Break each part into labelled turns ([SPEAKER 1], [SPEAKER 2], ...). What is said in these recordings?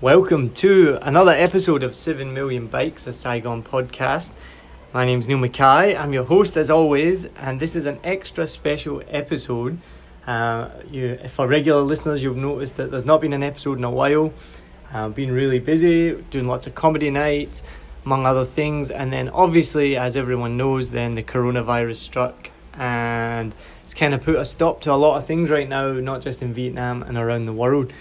[SPEAKER 1] Welcome to another episode of 7 Million Bikes, a Saigon podcast. My name's Niall Mackay. I'm your host as always, and this is an extra special episode. Uh, you, for regular listeners, you've noticed that there's not been an episode in a while. I've been really busy, doing lots of comedy nights, among other things, and then obviously, as everyone knows, then the coronavirus struck, and it's kind of put a stop to a lot of things right now, not just in Vietnam and around the world.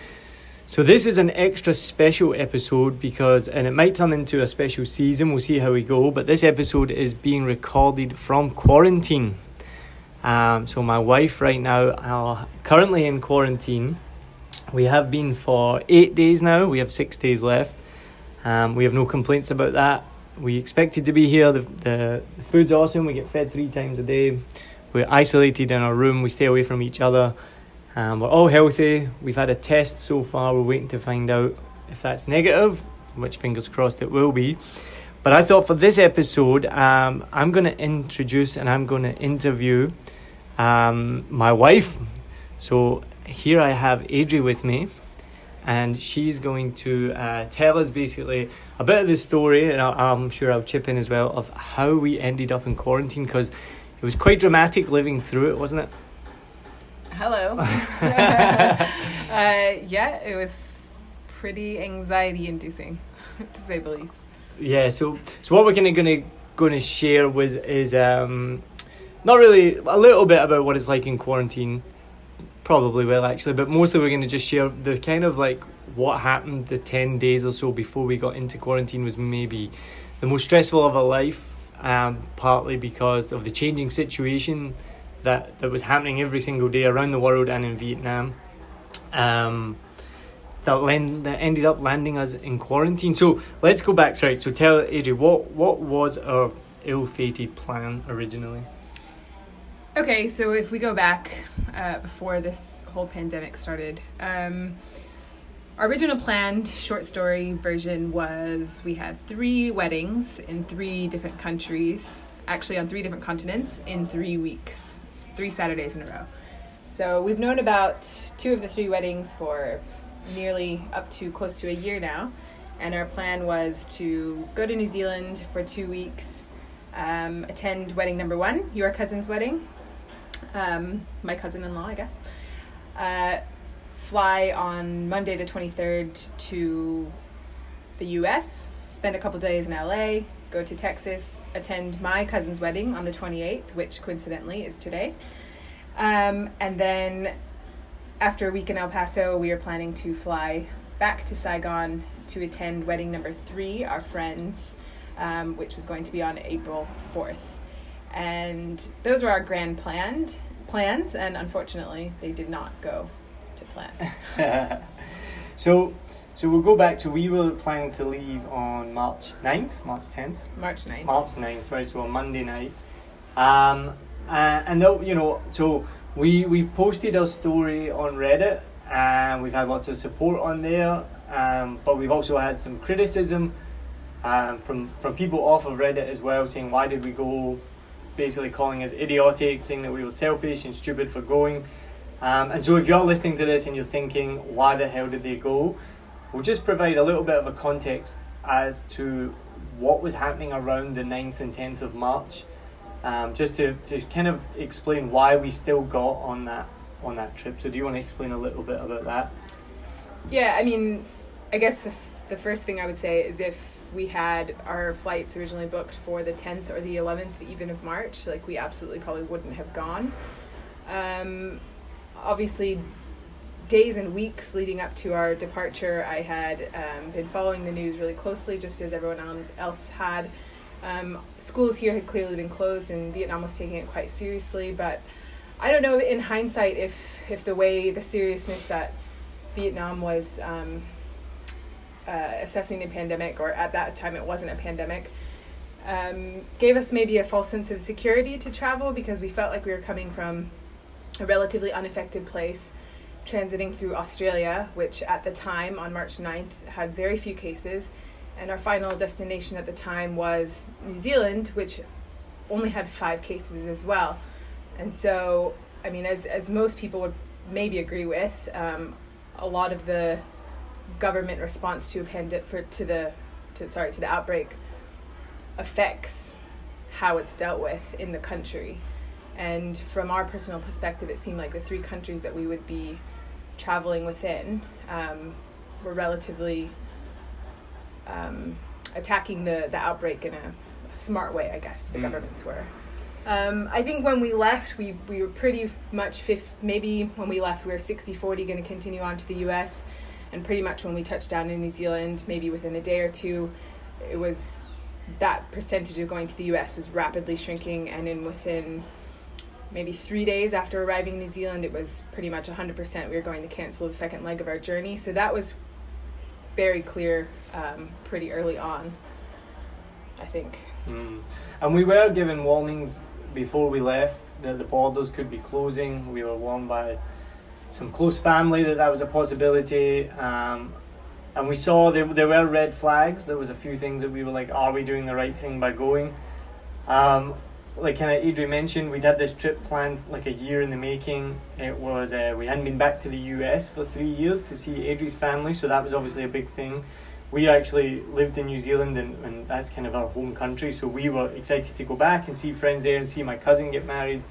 [SPEAKER 1] So this is an extra special episode because, and it might turn into a special season. We'll see how we go. But this episode is being recorded from quarantine. Um, so my wife right now are currently in quarantine. We have been for eight days now. We have six days left. Um, we have no complaints about that. We expected to be here. The, the, the food's awesome. We get fed three times a day. We're isolated in our room. We stay away from each other. Um, we're all healthy. We've had a test so far. We're waiting to find out if that's negative, which fingers crossed it will be. But I thought for this episode, um, I'm going to introduce and I'm going to interview um, my wife. So here I have Adrie with me, and she's going to uh, tell us basically a bit of the story, and i I'm sure I'll chip in as well, of how we ended up in quarantine because it was quite dramatic living through it, wasn't it?
[SPEAKER 2] Hello. uh, yeah, it was pretty anxiety inducing, to say the least.
[SPEAKER 1] Yeah, so so what we're of gonna gonna share was is um not really a little bit about what it's like in quarantine, probably will actually, but mostly we're gonna just share the kind of like what happened the ten days or so before we got into quarantine was maybe the most stressful of our life, um, partly because of the changing situation that, that was happening every single day around the world and in Vietnam. Um, that, land, that ended up landing us in quarantine. So let's go back right. So tell Adrie, what what was our ill-fated plan originally?
[SPEAKER 2] Okay, so if we go back uh, before this whole pandemic started, um, our original planned short story version was we had three weddings in three different countries, actually on three different continents in three weeks three Saturdays in a row. So we've known about two of the three weddings for nearly up to close to a year now. And our plan was to go to New Zealand for two weeks, um, attend wedding number one, your cousin's wedding, um, my cousin in law, I guess. Uh, fly on Monday the 23rd to the US, spend a couple days in LA, go to Texas, attend my cousin's wedding on the 28th, which coincidentally is today. Um, and then after a week in El Paso, we are planning to fly back to Saigon to attend wedding number three, our friends, um, which was going to be on April 4th. And those were our grand planned plans, and unfortunately, they did not go to plan.
[SPEAKER 1] so so we'll go back to we were planning to leave on March 9th, March 10th.
[SPEAKER 2] March 9th.
[SPEAKER 1] March 9th, right, so on Monday night. Um, uh, and though, you know, so we, we've posted our story on Reddit and we've had lots of support on there, um, but we've also had some criticism um, from, from people off of Reddit as well saying, why did we go? Basically calling us idiotic, saying that we were selfish and stupid for going. Um, and so if you're listening to this and you're thinking, why the hell did they go? We'll just provide a little bit of a context as to what was happening around the 9th and 10th of March, um, just to, to kind of explain why we still got on that on that trip. So, do you want to explain a little bit about that?
[SPEAKER 2] Yeah, I mean, I guess the, f- the first thing I would say is if we had our flights originally booked for the 10th or the 11th even of March, like we absolutely probably wouldn't have gone. Um, obviously, days and weeks leading up to our departure, I had um, been following the news really closely, just as everyone else had. Um, schools here had clearly been closed, and Vietnam was taking it quite seriously. But I don't know, in hindsight, if if the way the seriousness that Vietnam was um, uh, assessing the pandemic, or at that time it wasn't a pandemic, um, gave us maybe a false sense of security to travel because we felt like we were coming from a relatively unaffected place transiting through Australia, which at the time on March 9th had very few cases, and our final destination at the time was New Zealand, which only had five cases as well. And so, I mean, as, as most people would maybe agree with, um, a lot of the government response to a pandemic for to the to sorry to the outbreak affects how it's dealt with in the country. And from our personal perspective, it seemed like the three countries that we would be traveling within um, were relatively um, attacking the, the outbreak in a smart way, I guess, the
[SPEAKER 1] Mm.
[SPEAKER 2] governments were. Um, I think when we left, we, we were pretty much fifth, maybe when we left, we were 60 40 going to continue on to the US. And pretty much when we touched down in New Zealand, maybe within a day or two, it was that percentage of going to the US was rapidly shrinking. And in within maybe three days after arriving in New Zealand, it was pretty much 100% we were going to cancel the second leg of our journey. So that was very clear um, pretty early on, I think.
[SPEAKER 1] Mm. And we were given warnings before we left that the borders could be closing. We were warned by some close family that that was a possibility. Um, and we saw there, there were red flags. There was a few things that we were like, are we doing the right thing by going? Um, like kind of Adrie mentioned, we'd had this trip planned like a year in the making. It was uh, we hadn't been back to the US for three years to see Adrie's family, so that was obviously a big thing. We actually lived in New Zealand, and, and that's kind of our home country, so we were excited to go back and see friends there and see my cousin get married.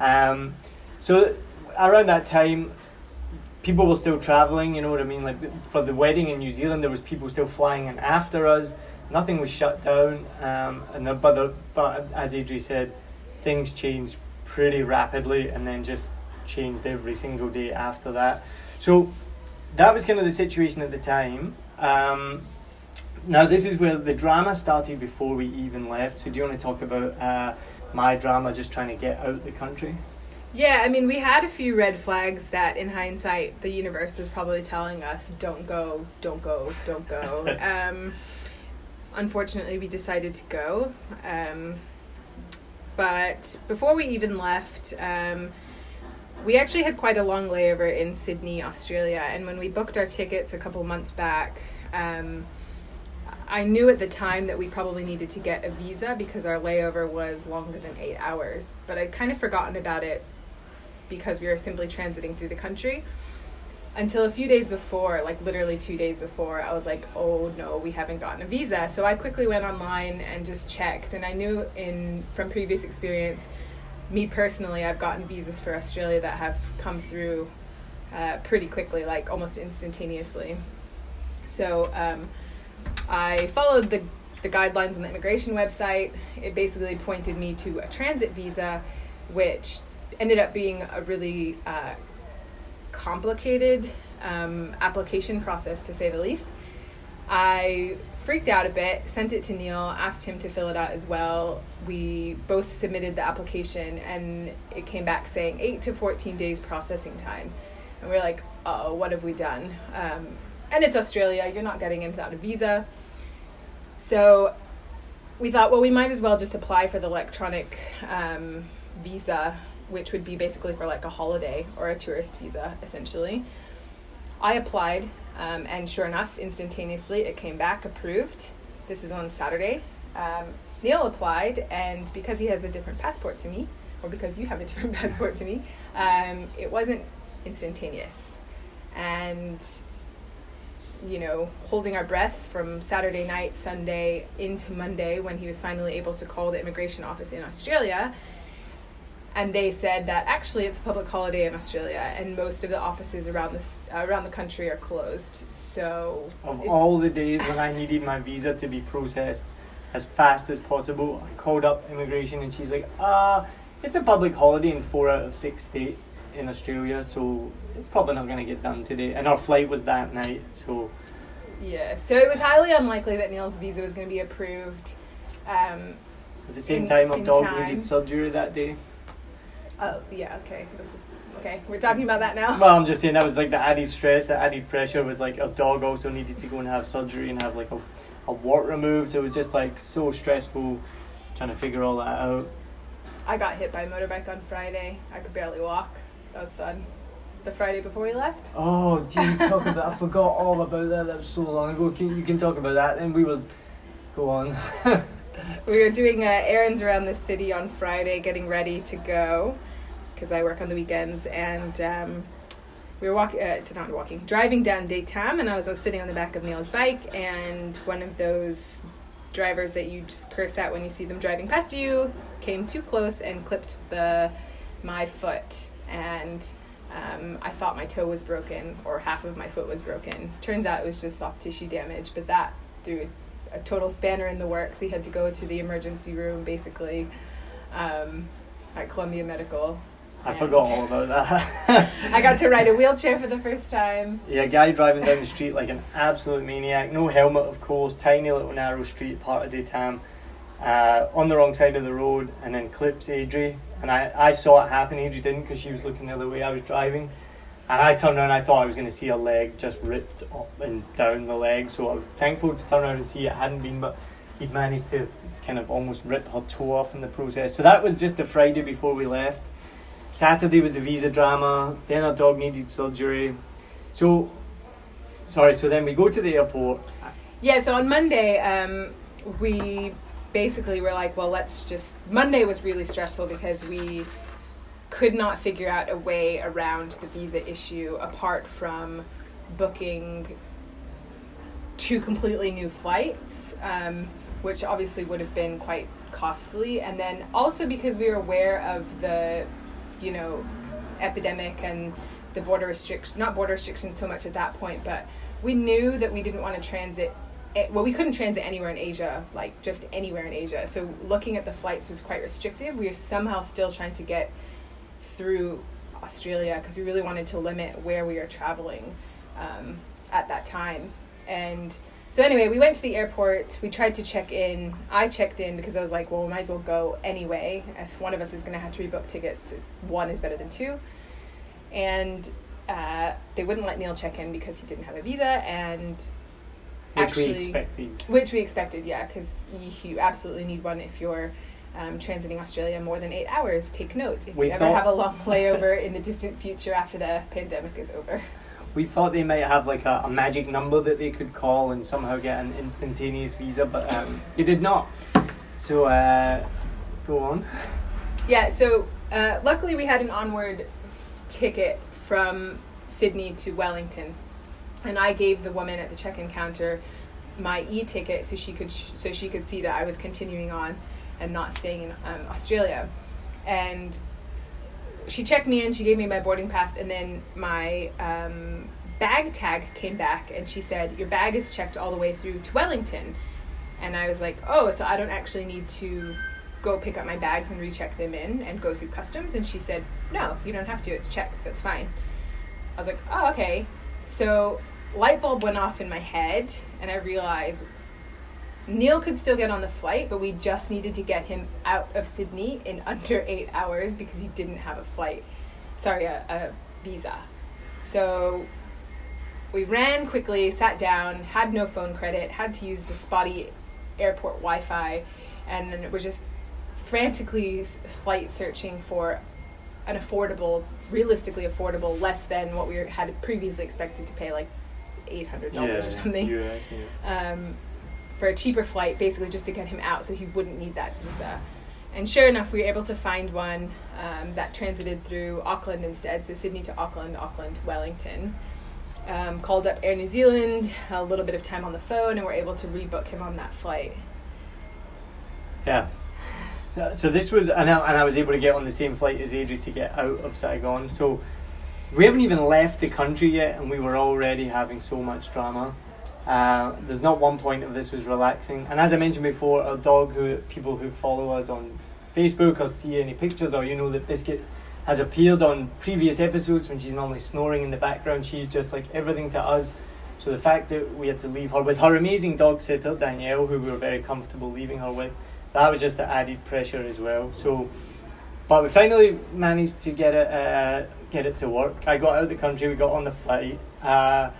[SPEAKER 1] Um, so around that time, people were still traveling. You know what I mean? Like for the wedding in New Zealand, there was people still flying in after us. Nothing was shut down, um, and the, but the, but as Adrie said, things changed pretty rapidly, and then just changed every single day after that. So that was kind of the situation at the time. Um, now this is where the drama started before we even left. So do you want to talk about uh, my drama just trying to get out the country?
[SPEAKER 2] Yeah, I mean, we had a few red flags that, in hindsight, the universe was probably telling us, "Don't go, don't go, don't go." um, unfortunately, we decided to go. Um, but before we even left, um, we actually had quite a long layover in Sydney, Australia. And when we booked our tickets a couple months back, um, I knew at the time that we probably needed to get a visa because our layover was longer than eight hours. But I'd kind of forgotten about it because we were simply transiting through the country until a few days before, like literally two days before, I was like, oh no, we haven't gotten a visa. So I quickly went online and just checked. And I knew in from previous experience, me personally, I've gotten visas for Australia that have come through uh, pretty quickly, like almost instantaneously. So um, I followed the the guidelines on the immigration website. It basically pointed me to a transit visa, which ended up being a really uh, complicated um, application process to say the least. I freaked out a bit, sent it to Niall, asked him to fill it out as well. We both submitted the application and it came back saying 8 to 14 days processing time. And we are like, oh, what have we done? Um, and it's Australia, you're not getting in without a visa. So we thought, well, we might as well just apply for the electronic um, visa which would be basically for like a holiday or a tourist visa, essentially. I applied, um, and sure enough, instantaneously it came back approved. This was on Saturday. Um, Niall applied, and because he has a different passport to me, or because you have a different passport to me, um, it wasn't instantaneous. And you know, holding our breaths from Saturday night, Sunday into Monday when he was finally able to call the immigration office in Australia and they said that actually it's a public holiday in Australia, and most of the offices around this around the country are closed. So
[SPEAKER 1] Of all the days when I needed my visa to be processed as fast as possible, I called up immigration and she's like, uh, it's a public holiday in four out of six states in Australia, so it's probably not going to get done today. And our flight was that night, so
[SPEAKER 2] yeah, so it was highly unlikely that Niall's visa was going to be approved. Um,
[SPEAKER 1] at the same
[SPEAKER 2] In-
[SPEAKER 1] time, our
[SPEAKER 2] in
[SPEAKER 1] dog
[SPEAKER 2] time.
[SPEAKER 1] needed surgery that day.
[SPEAKER 2] Oh yeah, okay, That's, okay, we're talking about that now.
[SPEAKER 1] Well, I'm just saying that was like the added stress, the added pressure was like a dog also needed to go and have surgery and have like a, a wart removed, so it was just like so stressful trying to figure all that out.
[SPEAKER 2] I got hit by a motorbike on Friday. I could barely walk. That was fun. The Friday before we left.
[SPEAKER 1] Oh, geez, talk about I forgot all about that. That was so long ago. Can, you can talk about that, and we will go on.
[SPEAKER 2] We were doing uh, errands around the city on Friday, getting ready to go because I work on the weekends. And um, we were walking. Uh, not walking. Driving down Tam, and I was, sitting on the back of Niall's bike, and one of those drivers that you just curse at when you see them driving past you came too close and clipped the my foot and um, I thought my toe was broken or half of my foot was broken. Turns out it was just soft tissue damage, but that threw a, a total spanner in the works. We had to go to the emergency room basically um, at Columbia Medical.
[SPEAKER 1] I forgot all about that.
[SPEAKER 2] I got to ride a wheelchair for the first time.
[SPEAKER 1] Yeah, guy driving down the street like an absolute maniac. No helmet, of course. Tiny little narrow street, part of Tam. Uh, on the wrong side of the road, and then clips Adrie. And I, I saw it happen. Adrie didn't because she was looking the other way. I was driving. And I turned around I thought I was going to see a leg just ripped up and down the leg. So I was thankful to turn around and see it hadn't been, but he'd managed to kind of almost rip her toe off in the process. So that was just the Friday before we left. Saturday was the visa drama. Then our dog needed surgery. So, sorry. So then we go to the airport.
[SPEAKER 2] Yeah. So on Monday, um, we basically were like, well, let's just. Monday was really stressful because we could not figure out a way around the visa issue apart from booking two completely new flights, um, which obviously would have been quite costly. And then also because we were aware of the you know, epidemic and the border restrictions, not border restrictions so much at that point, but we knew that we didn't want to transit. Eh, well, we couldn't transit anywhere in Asia, like just anywhere in Asia. So looking at the flights was quite restrictive. We were somehow still trying to get through Australia because we really wanted to limit where we were traveling um, at that time. And so anyway, we went to the airport. We tried to check in. I checked in because I was like, well, we might as well go anyway. If one of us is going to have to rebook tickets, one is better than two. And uh, they wouldn't let Niall check in because he didn't have a visa, and
[SPEAKER 1] which
[SPEAKER 2] actually,
[SPEAKER 1] we expected.
[SPEAKER 2] Which we expected, yeah, because you, you absolutely need one if you're um, transiting Australia more than eight hours. Take note if
[SPEAKER 1] We
[SPEAKER 2] you ever have a long layover in the distant future after the pandemic is over.
[SPEAKER 1] We thought they might have like a, a magic number that they could call and somehow get an instantaneous visa, but um, they did not. So, uh, go on.
[SPEAKER 2] Yeah, so uh, luckily we had an onward ticket from Sydney to Wellington, and I gave the woman at the check-in counter my e-ticket so she could sh- so she could see that I was continuing on and not staying in um, Australia, and she checked me in. She gave me my boarding pass, and then my um, bag tag came back, and she said your bag is checked all the way through to Wellington, and I was like, oh, so I don't actually need to go pick up my bags and recheck them in and go through customs? And she said, no, you don't have to. It's checked. That's fine. I was like, oh, okay. So light bulb went off in my head, and I realized Niall could still get on the flight, but we just needed to get him out of Sydney in under eight hours because he didn't have a flight. Sorry, a, a visa. So we ran quickly, sat down, had no phone credit, had to use the spotty airport Wi Fi, and then we're just frantically flight searching for an affordable, realistically affordable, less than what we had previously expected to pay, like $800 or something
[SPEAKER 1] US, yeah.
[SPEAKER 2] um, for a cheaper flight, basically just to get him out so he wouldn't need that visa. And sure enough, we were able to find one um, that transited through Auckland instead, so Sydney to Auckland, Auckland to Wellington. Um, called up Air New Zealand, a little bit of time on the phone, and we're able to rebook him on that flight.
[SPEAKER 1] Yeah. So, so this was, and I, and I was able to get on the same flight as Adrie to get out of Saigon. So we haven't even left the country yet, and we were already having so much drama. Uh, there's not one point of this was relaxing. And as I mentioned before, our dog, who people who follow us on Facebook or see any pictures, or you know that Biscuit has appeared on previous episodes when she's normally snoring in the background. She's just like everything to us. So the fact that we had to leave her with her amazing dog sitter Danielle, who we were very comfortable leaving her with, that was just the added pressure as well. So, but we finally managed to get it uh, get it to work. I got out of the country. We got on the flight. Uh,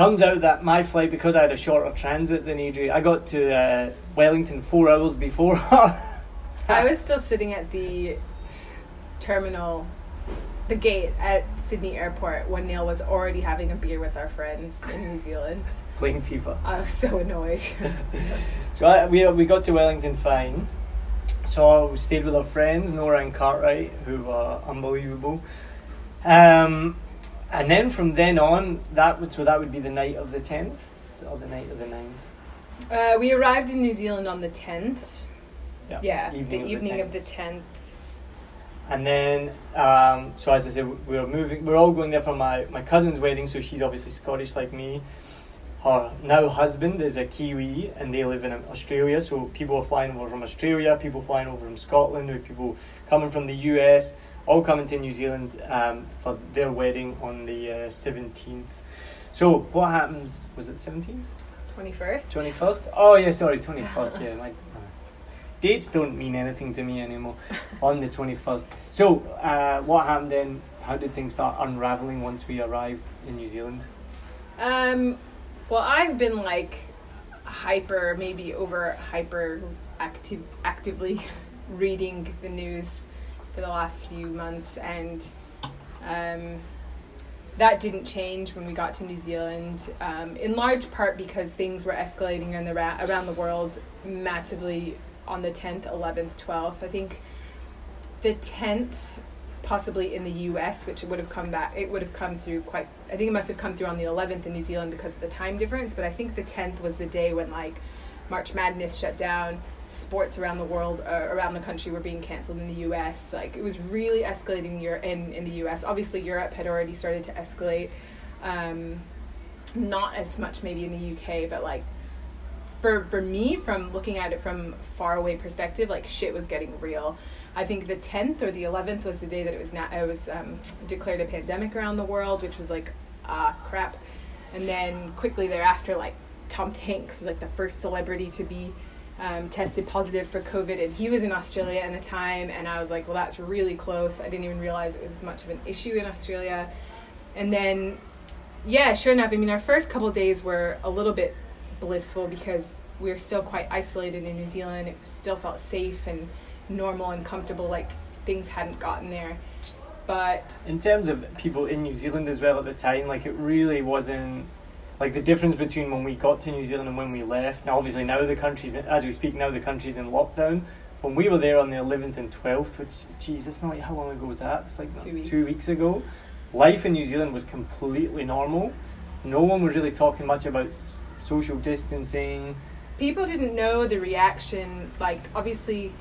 [SPEAKER 1] turns out that my flight, because I had a shorter transit than Adrie, I got to uh, Wellington four hours before her.
[SPEAKER 2] I was still sitting at the terminal, the gate at Sydney Airport when Niall was already having a beer with our friends in New Zealand.
[SPEAKER 1] playing FIFA.
[SPEAKER 2] I was so annoyed.
[SPEAKER 1] So I, we we got to Wellington fine. So we stayed with our friends Nora and Cartwright, who were unbelievable. Um, and then from then on, that would so that would be the night of the tenth or the night of the 9th.
[SPEAKER 2] Uh, we arrived in New Zealand on the tenth.
[SPEAKER 1] Yeah,
[SPEAKER 2] Yeah,
[SPEAKER 1] evening
[SPEAKER 2] the
[SPEAKER 1] of
[SPEAKER 2] evening
[SPEAKER 1] the
[SPEAKER 2] of the tenth.
[SPEAKER 1] And then, um, so as I said, we were moving. We are all going there for my my cousin's wedding. So she's obviously Scottish like me. Her now husband is a Kiwi, and they live in Australia. So people are flying over from Australia, people flying over from Scotland, people coming from the US, all coming to New Zealand um, for their wedding on the seventeenth. so what happens? Was it seventeenth?
[SPEAKER 2] Twenty first.
[SPEAKER 1] Twenty first. Oh yeah, sorry, twenty first. yeah, my, dates don't mean anything to me anymore on the 21st. So, uh, what happened then? How did things start unraveling once we arrived in New Zealand?
[SPEAKER 2] Um, well, I've been like hyper, maybe over hyper active, actively reading the news for the last few months, and um, that didn't change when we got to New Zealand. Um, in large part because things were escalating in the ra- around the world massively on the 10th, 11th, 12th. I think the 10th possibly in the US, which would have come back, it would have come through quite, I think it must have come through on the 11th in New Zealand because of the time difference, but I think the 10th was the day when like March Madness shut down, sports around the world, uh, around the country were being cancelled in the US. Like it was really escalating in, in the US. Obviously, Europe had already started to escalate. Um, not as much maybe in the UK, but like for for me from looking at it from far away perspective like shit was getting real i think the 10th or the 11th was the day that it was not it was um, declared a pandemic around the world which was like ah crap and then quickly thereafter like tom hanks was like the first celebrity to be um, tested positive for covid and he was in australia at the time and i was like well that's really close i didn't even realize it was much of an issue in australia and then yeah sure enough i mean our first couple days were a little bit blissful because we were still quite isolated in New Zealand. It still felt safe and normal and comfortable, like things hadn't gotten there. But
[SPEAKER 1] in terms of people in New Zealand as well at the time, like it really wasn't like the difference between when we got to New Zealand and when we left. Now, obviously, now the country's as we speak now the country's in lockdown. When we were there on the 11th and 12th, which, geez, that's not like how long ago was that? It's like
[SPEAKER 2] two weeks.
[SPEAKER 1] two weeks ago. Life in New Zealand was completely normal. No one was really talking much about social distancing.
[SPEAKER 2] People didn't know the reaction. Like, obviously,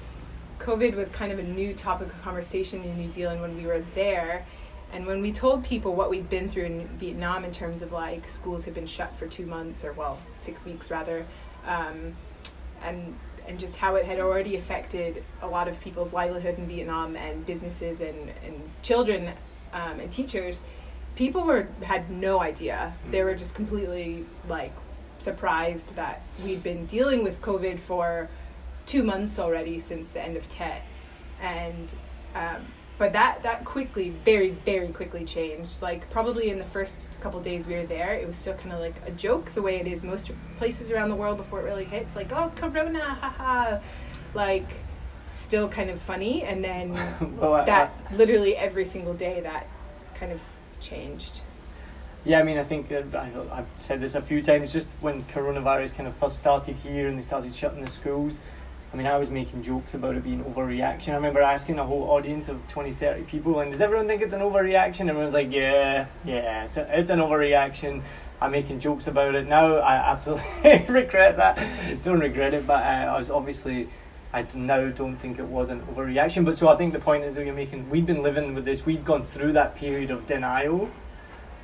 [SPEAKER 2] COVID was kind of a new topic of conversation in New Zealand when we were there. And when we told people what we'd been through in Vietnam in terms of like schools had been shut for two months or well six weeks rather, um, and and just how it had already affected a lot of people's livelihood in Vietnam and businesses and and children um, and teachers, people were had no idea. They were just completely like surprised that we'd been dealing with COVID for two months already since the end of Tet, and um, but that that quickly, very very quickly changed. Like probably in the first couple days we were there, it was still kind of like a joke, the way it is most places around the world before it really hits. Like oh Corona, haha, like still kind of funny, and then well, I, that I, literally every single day that kind of changed.
[SPEAKER 1] Yeah, I mean, I think uh, I, I've said this a few times. Just when coronavirus kind of first started here and they started shutting the schools, I mean, I was making jokes about it being overreaction. I remember asking a whole audience of 20, 30 people, and does everyone think it's an overreaction? Everyone's like, yeah, yeah, it's, a, it's an overreaction. I'm making jokes about it now. I absolutely regret that. Don't regret it, but uh, I was obviously. I now don't think it was an overreaction, but so I think the point is that you're making. We'd been living with this. We'd gone through that period of denial,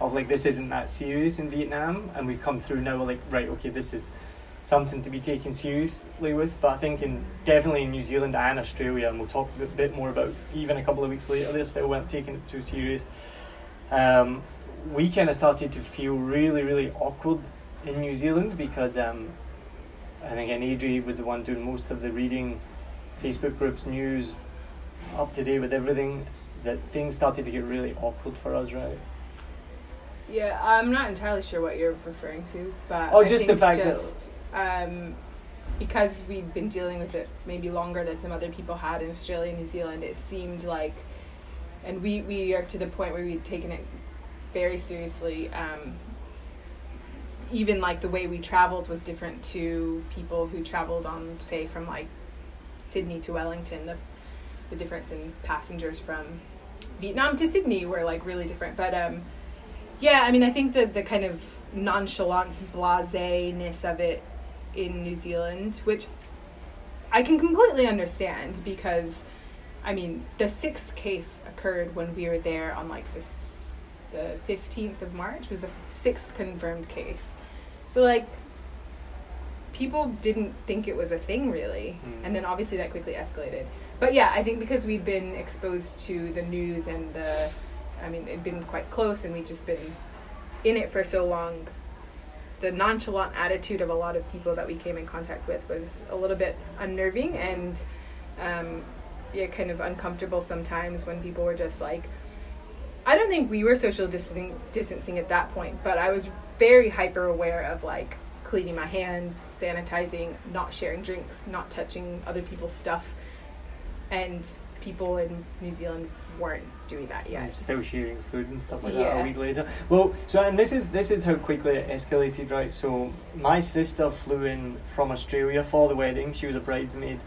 [SPEAKER 1] of like this isn't that serious in Vietnam, and we've come through now. We're like, right, okay, this is something to be taken seriously with. But I think in definitely in New Zealand and Australia, and we'll talk a bit more about even a couple of weeks later, they still weren't taking it too serious. Um, we kind of started to feel really, really awkward in New Zealand because um, and again, Adrie was the one doing most of the reading, Facebook groups, news, up to date with everything. That things started to get really awkward for us, right?
[SPEAKER 2] Yeah, I'm not entirely sure what you're referring to, but
[SPEAKER 1] oh, I just the fact
[SPEAKER 2] just, that um, because we'd been dealing with it maybe longer than some other people had in Australia and New Zealand, it seemed like, and we we are to the point where we've taken it very seriously. Um, even like the way we traveled was different to people who traveled on, say, from like Sydney to Wellington. The the difference in passengers from Vietnam to Sydney were like really different, but um Yeah, I mean, I think that the kind of nonchalance, blase-ness of it in New Zealand, which I can completely understand because, I mean, the sixth case occurred when we were there on like this, the 15th of March was the sixth confirmed case. So, like, people didn't think it was a thing really.
[SPEAKER 1] Mm.
[SPEAKER 2] And then obviously that quickly escalated. But yeah, I think because we'd been exposed to the news and the, I mean, it'd been quite close and we'd just been in it for so long, the nonchalant attitude of a lot of people that we came in contact with was a little bit unnerving and, um, yeah, kind of uncomfortable sometimes when people were just like, I don't think we were social distancing, distancing at that point, but I was very hyper aware of like cleaning my hands, sanitizing, not sharing drinks, not touching other people's stuff. And people in New Zealand weren't doing that yet.
[SPEAKER 1] still sharing food and stuff like that a week later. Well, so and this is this is how quickly it escalated, right? So my sister flew in from Australia for the wedding. She was a bridesmaid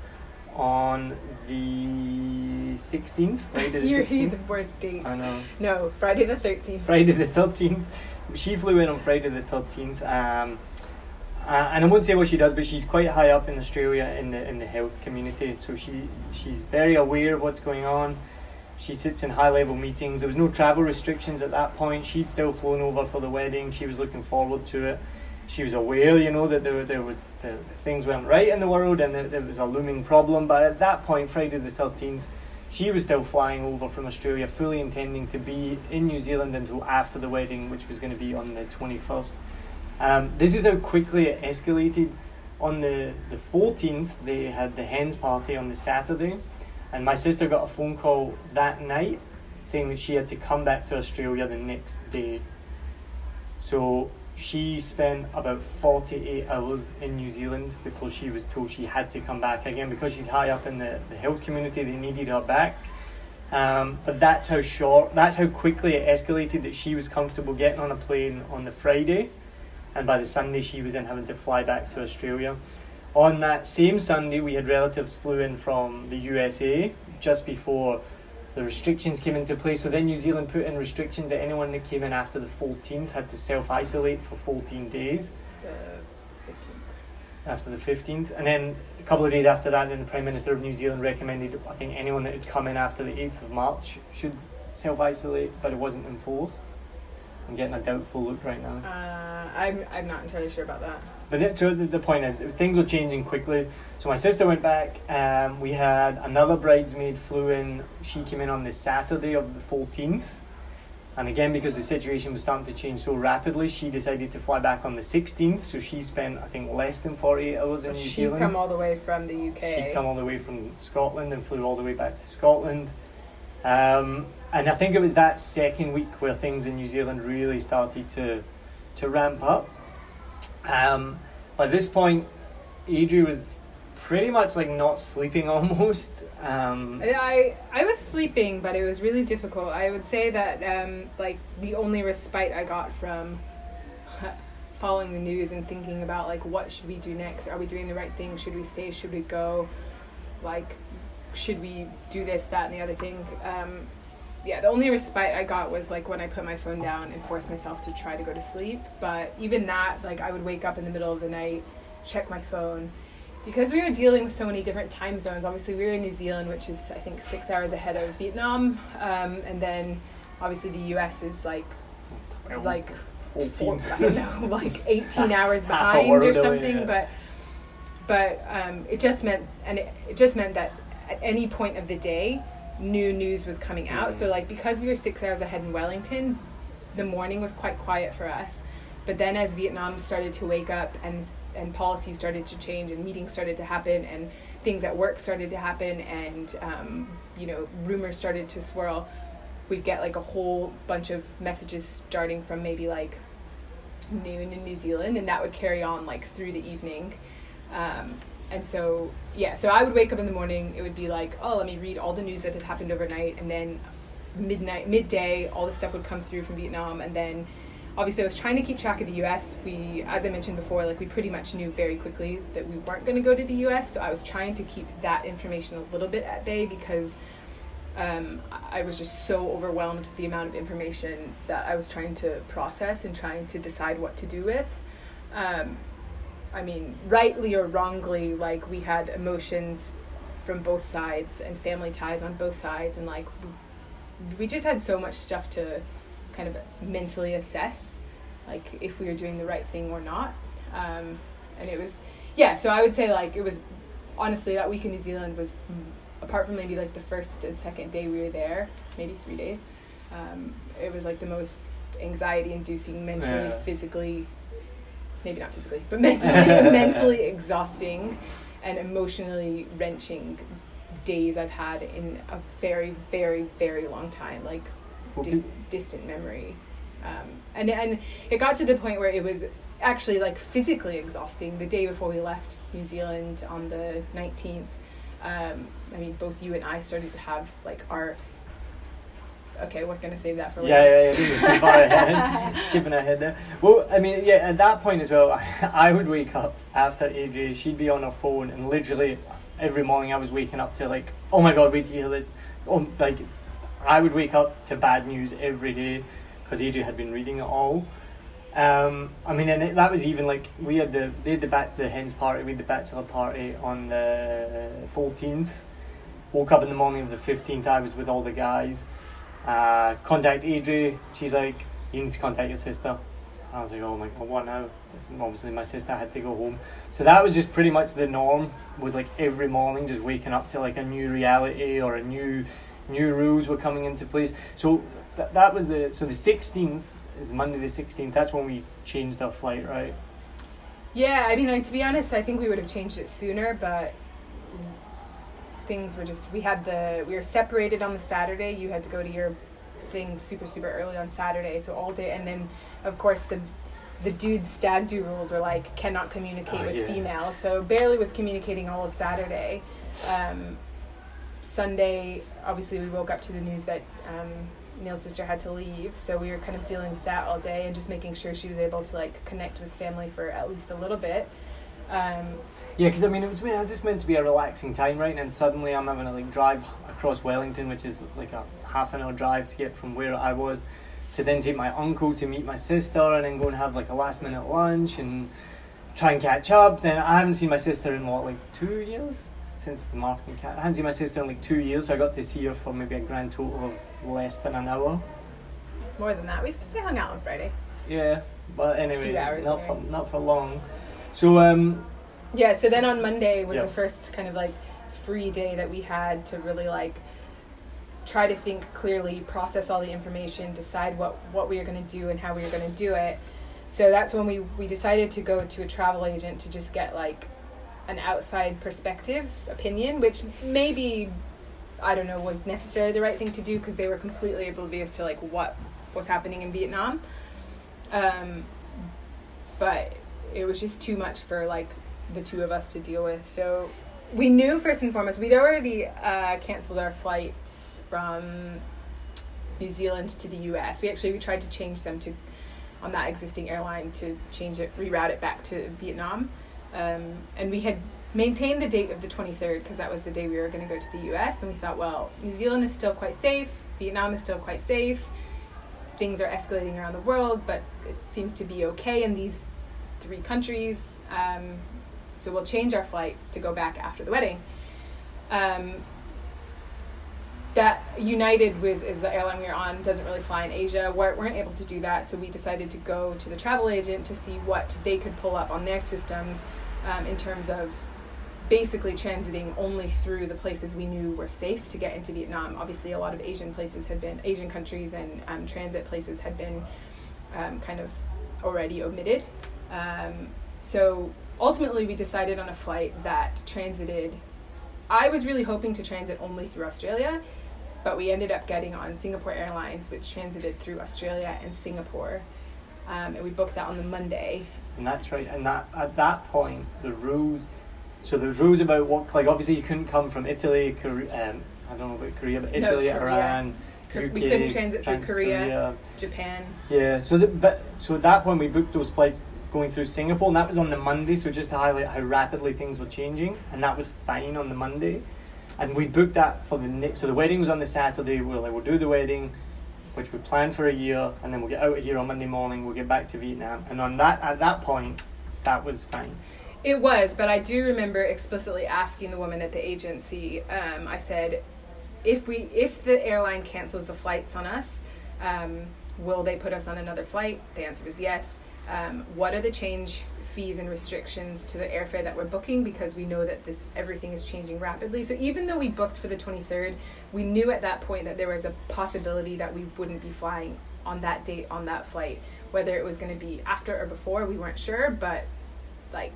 [SPEAKER 1] on the sixteenth, Friday the
[SPEAKER 2] You're the worst dates.
[SPEAKER 1] I know.
[SPEAKER 2] No, Friday the 13th.
[SPEAKER 1] Friday the thirteenth. She flew in on Friday the thirteenth. Um, uh, and I won't say what she does, but she's quite high up in Australia in the in the health community. So she she's very aware of what's going on. She sits in high level meetings. There was no travel restrictions at that point. She'd still flown over for the wedding. She was looking forward to it. She was aware, you know, that there, there was the, things weren't right in the world and that there was a looming problem. But at that point, Friday the thirteenth, she was still flying over from Australia, fully intending to be in New Zealand until after the wedding, which was going to be on the twenty first. Um, this is how quickly it escalated. On the the fourteenth, they had the hens party on the Saturday, and my sister got a phone call that night saying that she had to come back to Australia the next day. So she spent about 48 hours in New Zealand before she was told she had to come back again because she's high up in the, the health community, they needed her back. Um, but that's how short, that's how quickly it escalated that she was comfortable getting on a plane on the Friday, and by the Sunday she was then having to fly back to Australia. On that same Sunday, we had relatives flew in from the USA just before the restrictions came into place. So then New Zealand put in restrictions that anyone that came in after the 14th had to self isolate for 14 days
[SPEAKER 2] The 15th.
[SPEAKER 1] after the 15th. And then a couple of days after that, then the Prime Minister of New Zealand recommended, I think, anyone that had come in after the 8th of March should self isolate, but it wasn't enforced. I'm getting a doubtful look right now.
[SPEAKER 2] Uh, I'm, I'm not entirely sure about that.
[SPEAKER 1] But so the, the point is, things were changing quickly. So my sister went back. Um, we had another bridesmaid flew in. She came in on the Saturday of the fourteenth, and again because the situation was starting to change so rapidly, she decided to fly back on the sixteenth. So she spent, I think, less than forty-eight hours in New
[SPEAKER 2] She'd
[SPEAKER 1] Zealand.
[SPEAKER 2] come all the way from the UK.
[SPEAKER 1] She'd come all the way from Scotland and flew all the way back to Scotland. Um, and I think it was that second week where things in New Zealand really started to to ramp up. Um, by this point, Adrie was pretty much like not sleeping almost. Um,
[SPEAKER 2] I I was sleeping, but it was really difficult. I would say that um, like the only respite I got from following the news and thinking about like what should we do next? Are we doing the right thing? Should we stay? Should we go? Like, should we do this, that, and the other thing? Um, yeah, the only respite I got was like when I put my phone down and forced myself to try to go to sleep. But even that, like I would wake up in the middle of the night, check my phone, because we were dealing with so many different time zones. Obviously, we were in New Zealand, which is I think six hours ahead of Vietnam, um, and then obviously the U.S. is like like
[SPEAKER 1] 14.
[SPEAKER 2] four, I don't know, like eighteen hours behind or
[SPEAKER 1] away,
[SPEAKER 2] something.
[SPEAKER 1] yeah.
[SPEAKER 2] But but um, it just meant and it, it just meant that at any point of the day, new news was coming out.
[SPEAKER 1] Mm.
[SPEAKER 2] So like because we were six hours ahead in Wellington, the morning was quite quiet for us. But then as Vietnam started to wake up and and policies started to change and meetings started to happen and things at work started to happen and um, you know rumors started to swirl, we'd get like a whole bunch of messages starting from maybe like noon in New Zealand, and that would carry on like through the evening. Um, and so, yeah, so I would wake up in the morning. It would be like, oh, let me read all the news that has happened overnight, and then midnight, midday, all the stuff would come through from Vietnam, and then obviously I was trying to keep track of the U.S. We, as I mentioned before, like we pretty much knew very quickly that we weren't going to go to the U.S. So I was trying to keep that information a little bit at bay because um, I was just so overwhelmed with the amount of information that I was trying to process and trying to decide what to do with. Um, I mean, rightly or wrongly, like we had emotions from both sides and family ties on both sides, and like we just had so much stuff to kind of mentally assess, like if we were doing the right thing or not. Um, and it was, yeah. So I would say like it was honestly that week in New Zealand was apart from maybe like the first and second day we were there, maybe three days. Um, it was like the most anxiety inducing, mentally,
[SPEAKER 1] Yeah.
[SPEAKER 2] physically, maybe not physically, but mentally, mentally exhausting and emotionally wrenching days I've had in a very, very, very long time. Like dis- distant memory. Um, and and it got to the point where it was actually like physically exhausting. The day before we left New Zealand on the nineteenth, um, I mean, both you and I started to have like our. Okay, we're gonna save that for later.
[SPEAKER 1] Yeah, yeah, yeah. Too far ahead. Skipping ahead there. Well, I mean, yeah, at that point as well, I would wake up after AJ. She'd be on her phone, and literally every morning I was waking up to like, oh my god, wait till you hear this. Oh, like, I would wake up to bad news every day because AJ had been reading it all. Um, I mean, and it, that was even like we had the they had the back the hens party, we had the bachelor party on the fourteenth. Woke up in the morning of the fifteenth. I was with all the guys. Uh, contact Adrie. She's like, you need to contact your sister. I was like, oh my god, what now? Obviously, my sister had to go home. So that was just pretty much the norm. Was like every morning just waking up to like a new reality or a new new rules were coming into place. So th- that was the so the sixteenth is Monday the sixteenth. That's when we changed our flight, right?
[SPEAKER 2] Yeah, I mean, to be honest, I think we would have changed it sooner, but things were just we had the we were separated on the Saturday. You had to go to your thing super super early on Saturday, so all day, and then of course the the dude stag do rules were like cannot communicate
[SPEAKER 1] Oh,
[SPEAKER 2] with
[SPEAKER 1] yeah.
[SPEAKER 2] females. So barely was communicating all of Saturday. Um, Sunday, obviously, we woke up to the news that um, Niall's sister had to leave, so we were kind of dealing with that all day and just making sure she was able to like connect with family for at least a little bit. Um,
[SPEAKER 1] Yeah, because I mean, it was, it was just meant to be a relaxing time, right? And then suddenly I'm having to like drive across Wellington, which is like a half an hour drive to get from where I was to then take my uncle to meet my sister and then go and have like a last minute lunch and try and catch up. Then I haven't seen my sister in what, like two years? Since the marketing cat. I haven't seen my sister in like two years, so I got to see her for maybe a grand total of less than an hour.
[SPEAKER 2] more than that, we, we hung out on Friday.
[SPEAKER 1] Yeah, but anyway, not for not for long. So um,
[SPEAKER 2] Yeah, so then on Monday was
[SPEAKER 1] Yeah.
[SPEAKER 2] the first kind of like free day that we had to really like try to think clearly, process all the information, decide what what we were going to do and how we were going to do it. So that's when we we decided to go to a travel agent to just get like an outside perspective opinion, which maybe I don't know was necessarily the right thing to do because they were completely oblivious to like what was happening in Vietnam. Um, but it was just too much for like the two of us to deal with. So we knew first and foremost we'd already uh, canceled our flights from New Zealand to the U.S. We actually we tried to change them to on that existing airline to change it, reroute it back to Vietnam, um, and we had maintained the date of the 23rd because that was the day we were going to go to the U.S. And we thought, well, New Zealand is still quite safe, Vietnam is still quite safe. Things are escalating around the world, but it seems to be okay in these three countries. Um, so we'll change our flights to go back after the wedding. Um, that United was is the airline we were on doesn't really fly in Asia. We weren't able to do that, so we decided to go to the travel agent to see what they could pull up on their systems um, in terms of basically transiting only through the places we knew were safe to get into Vietnam. Obviously, a lot of Asian places had been Asian countries and um, transit places had been um, kind of already omitted. Um, so ultimately, we decided on a flight that transited. I was really hoping to transit only through Australia, but we ended up getting on Singapore Airlines, which transited through Australia and Singapore. Um, and we booked that on the Monday.
[SPEAKER 1] And that's right. And that at that point, the rules. So there's rules about what, like obviously you couldn't come from Italy, Korea. Um, I don't know about Korea, but
[SPEAKER 2] No,
[SPEAKER 1] Italy,
[SPEAKER 2] Korea.
[SPEAKER 1] Iran, UK.
[SPEAKER 2] we couldn't transit through
[SPEAKER 1] tran-
[SPEAKER 2] Korea. Japan.
[SPEAKER 1] Yeah. So the, but so at that point we booked those flights going through Singapore, and that was on the Monday. So just to highlight how rapidly things were changing, and that was fine on the Monday. and we booked that for the next. So the wedding was on the Saturday. We are like, we'll do the wedding, which we planned for a year, and then we'll get out of here on Monday morning. We'll get back to Vietnam, and on that at that point, that was fine.
[SPEAKER 2] It was, but I do remember explicitly asking the woman at the agency. Um, I said, if we if the airline cancels the flights on us, um, will they put us on another flight? The answer was yes. Um, what are the change fees and restrictions to the airfare that we're booking because we know that this everything is changing rapidly. So even though we booked for the 23rd, we knew at that point that there was a possibility that we wouldn't be flying on that date on that flight. Whether it was going to be after or before, we weren't sure, but like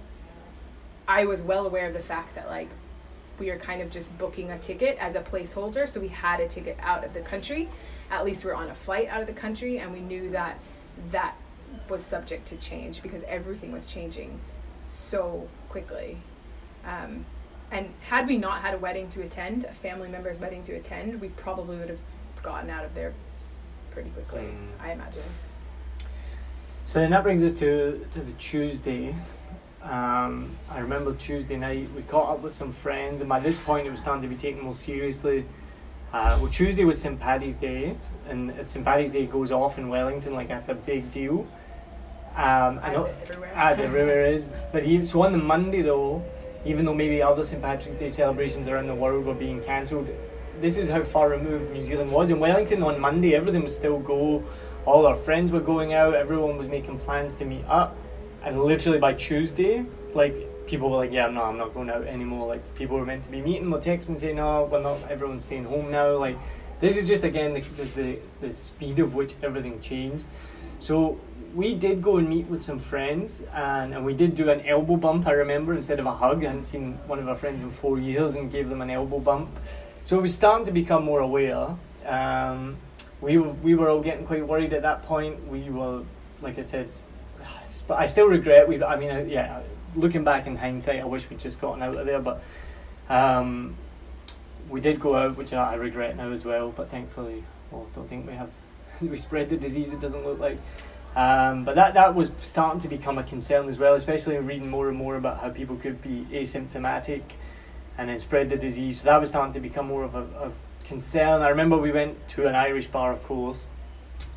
[SPEAKER 2] I was well aware of the fact that like we are kind of just booking a ticket as a placeholder. So we had a ticket out of the country. At least we are on a flight out of the country, and we knew that that was subject to change because everything was changing so quickly. Um, and had we not had a wedding to attend, a family member's wedding to attend, we probably would have gotten out of there pretty quickly, mm. I imagine.
[SPEAKER 1] So then that brings us to, to the Tuesday. Um, I remember Tuesday night we caught up with some friends, and by this point it was starting to be taken more seriously. Uh, well, Tuesday was St. Paddy's Day, and St. Paddy's Day goes off in Wellington like that's a big deal. Um,
[SPEAKER 2] know, everywhere.
[SPEAKER 1] as everywhere is. But he, so on the Monday though, even though maybe other St Patrick's Day celebrations around the world were being cancelled, this is how far removed New Zealand was. In Wellington on Monday, everything was still go. All our friends were going out. Everyone was making plans to meet up, and literally by Tuesday, like people were like, "Yeah, no, I'm not going out anymore." Like people were meant to be meeting, were texting saying, "No, we're not. Everyone's staying home now." Like this is just again the the, the speed of which everything changed. So we did go and meet with some friends and, and we did do an elbow bump i remember instead of a hug. I hadn't seen one of our friends in four years and gave them an elbow bump. So we started to become more aware. Um, we, we were all getting quite worried at that point. We were like i said but i still regret we i mean yeah looking back in hindsight i wish we'd just gotten out of there but um, we did go out which i regret now as well but thankfully well, don't think we have. We spread the disease it doesn't look like um, but that, that was starting to become a concern as well, especially reading more and more about how people could be asymptomatic and then spread the disease. So that was starting to become more of a, a concern. I remember we went to an Irish bar, of course,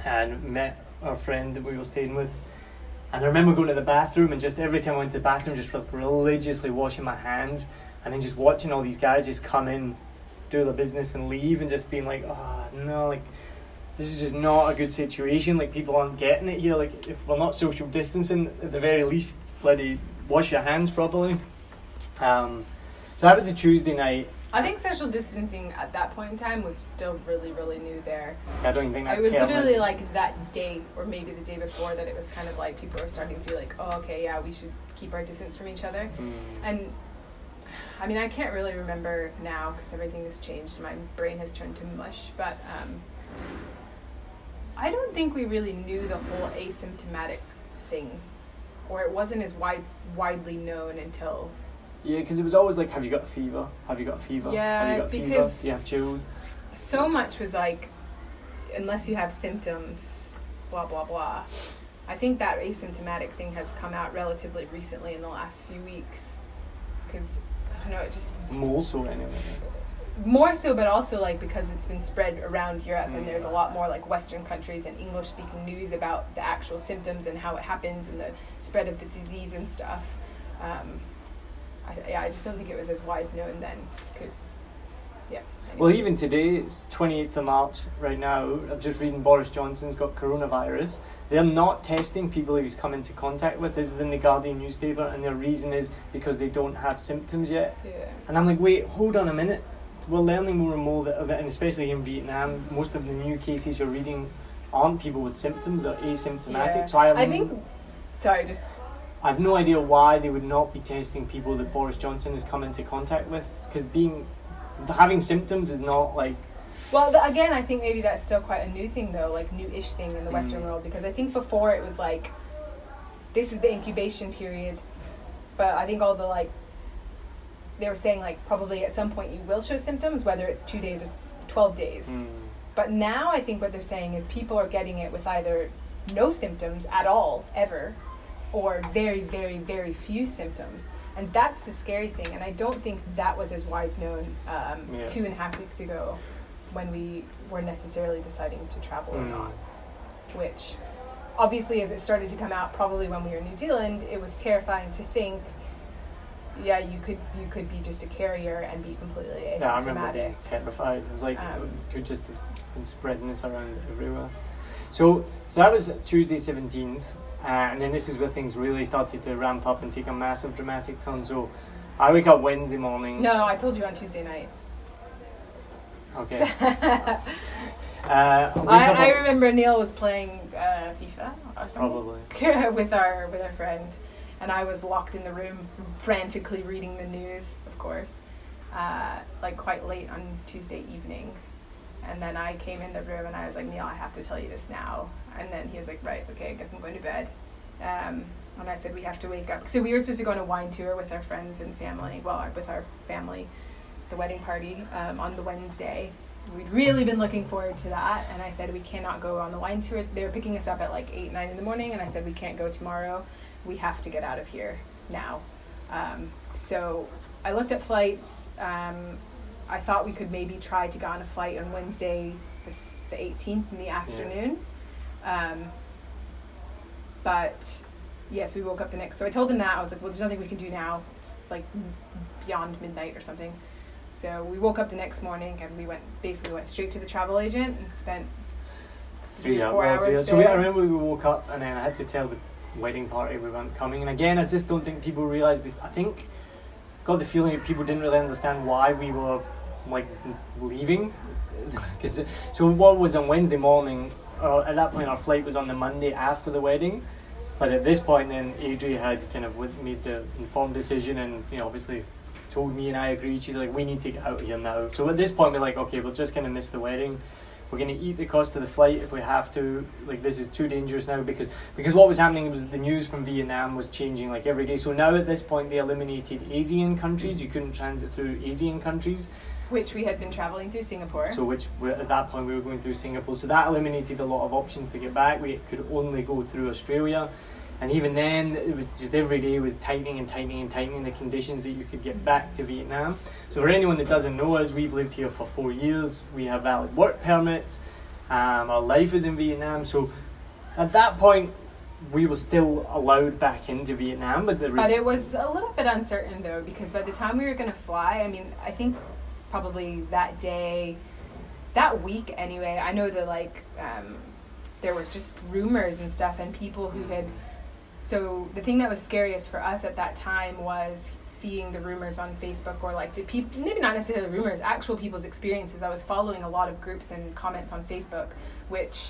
[SPEAKER 1] and met our friend that we were staying with. And I remember going to the bathroom and just every time I went to the bathroom, just religiously washing my hands and then just watching all these guys just come in, do their business and leave and just being like, oh no, like this is just not a good situation. Like people aren't getting it here. Like if we're not social distancing, at the very least, bloody wash your hands properly. Um, so that was a Tuesday night.
[SPEAKER 2] I think social distancing at that point in time was still really, really new there.
[SPEAKER 1] I don't think that.
[SPEAKER 2] It was literally like that day, or maybe the day before, that it was kind of like people were starting to be like, "Oh, okay, yeah, we should keep our distance from each other." Mm. And I mean, I can't really remember now because everything has changed. My brain has turned to mush, but. Um, I don't think we really knew the whole asymptomatic thing, or it wasn't as wide widely known until.
[SPEAKER 1] Yeah, because it was always like, "Have you got a fever? Have you got a fever?
[SPEAKER 2] Yeah,
[SPEAKER 1] have you got
[SPEAKER 2] a because
[SPEAKER 1] fever? You have chills."
[SPEAKER 2] So much was like, unless you have symptoms, blah blah blah. I think that asymptomatic thing has come out relatively recently in the last few weeks, because I don't know, it just
[SPEAKER 1] more so anyway
[SPEAKER 2] more so, but also like because it's been spread around Europe, mm. and there's a lot more like Western countries and English speaking news about the actual symptoms and how it happens and the spread of the disease and stuff. Um, I, yeah, I just don't think it was as wide known then because, yeah.
[SPEAKER 1] Anyway. Well, even today, it's 28th of March right now. I'm just reading Boris Johnson's got coronavirus. They're not testing people he's come into contact with. This is in the Guardian newspaper, and their reason is because they don't have symptoms yet.
[SPEAKER 2] Yeah.
[SPEAKER 1] And I'm like, wait, hold on a minute we're learning more and more that, and especially in Vietnam, most of the new cases you're reading aren't people with symptoms; they're asymptomatic.
[SPEAKER 2] Yeah.
[SPEAKER 1] So I,
[SPEAKER 2] I think. Sorry, just.
[SPEAKER 1] I have no idea why they would not be testing people that Boris Johnson has come into contact with, because being having symptoms is not like.
[SPEAKER 2] Well, the, again, I think maybe that's still quite a new thing, though, like new-ish thing in the Western mm. world, because I think before it was like, this is the incubation period, but I think all the like they were saying like probably at some point you will show symptoms, whether it's two days or twelve days. Mm. But now I think what they're saying is people are getting it with either no symptoms at all ever, or very, very, very few symptoms. And that's the scary thing. And I don't think that was as wide known um,
[SPEAKER 1] Yeah.
[SPEAKER 2] two and a half weeks ago when we were necessarily deciding to travel or
[SPEAKER 1] Mm.
[SPEAKER 2] not. Which, obviously, as it started to come out, probably when we were in New Zealand, it was terrifying to think. Yeah, you could you could be just a carrier and be completely asymptomatic.
[SPEAKER 1] Yeah, I remember being terrified. It was like
[SPEAKER 2] Um,
[SPEAKER 1] you could just have been spreading this around everywhere. So, so that was Tuesday seventeenth, uh, and then this is where things really started to ramp up and take a massive dramatic turn. So, I wake up Wednesday morning.
[SPEAKER 2] No, I told you on Tuesday night.
[SPEAKER 1] Okay. Uh, I
[SPEAKER 2] I, I remember Niall was playing uh, FIFA or something
[SPEAKER 1] Probably.
[SPEAKER 2] with our with our friend, and I was locked in the room, frantically reading the news, of course, uh, like quite late on Tuesday evening. And then I came in the room and I was like, Niall, I have to tell you this now. And then he was like, right, okay, I guess I'm going to bed. Um, and I said, we have to wake up. So we were supposed to go on a wine tour with our friends and family, well, with our family, the wedding party um, on the Wednesday. We'd really been looking forward to that. And I said, we cannot go on the wine tour. They were picking us up at like 8, 9 in the morning. And I said, we can't go tomorrow. We have to get out of here now. Um, so I looked at flights. Um, I thought we could maybe try to go on a flight on Wednesday, this, the 18th in the afternoon. Um, but yes, we woke up the next. So I told him that I was like, "Well, there's nothing we can do now. It's like beyond midnight or something." So we woke up the next morning and we went basically went straight to the travel agent and spent three or
[SPEAKER 1] Yeah,
[SPEAKER 2] four hours
[SPEAKER 1] yeah. So we, I remember we woke up and then I had to tell the wedding party we weren't coming. And again, I just don't think people realise this. I think got the feeling that people didn't really understand why we were like leaving. Because so what was on Wednesday morning? Uh, at that point, our flight was on the Monday after the wedding. But at this point, then Adrie had kind of made the informed decision, and you know, obviously told me and I agreed. She's like, we need to get out of here now. So at this point, we're like, okay, we'll just kind of miss the wedding. We're going to eat the cost of the flight if we have to. Like this is too dangerous now because because what was happening was the news from Vietnam was changing like every day. So now at this point, they eliminated Asian countries. You couldn't transit through Asian countries.
[SPEAKER 2] which we had been traveling through Singapore.
[SPEAKER 1] So which at that point we were going through Singapore. So that eliminated a lot of options to get back. We could only go through Australia. And even then, it was just every day was tightening and tightening and tightening the conditions that you could get back to Vietnam. So for anyone that doesn't know us, we've lived here for four years. We have valid work permits. Um, our life is in Vietnam. So at that point, we were still allowed back into Vietnam, but the re-
[SPEAKER 2] But it was a little bit uncertain though, because by the time we were going to fly, I mean, I think probably that day, that week anyway, I know that like um, there were just rumors and stuff, and people who had. So the thing that was scariest for us at that time was seeing the rumors on Facebook or like the people, maybe not necessarily rumors, actual people's experiences. I was following a lot of groups and comments on Facebook, which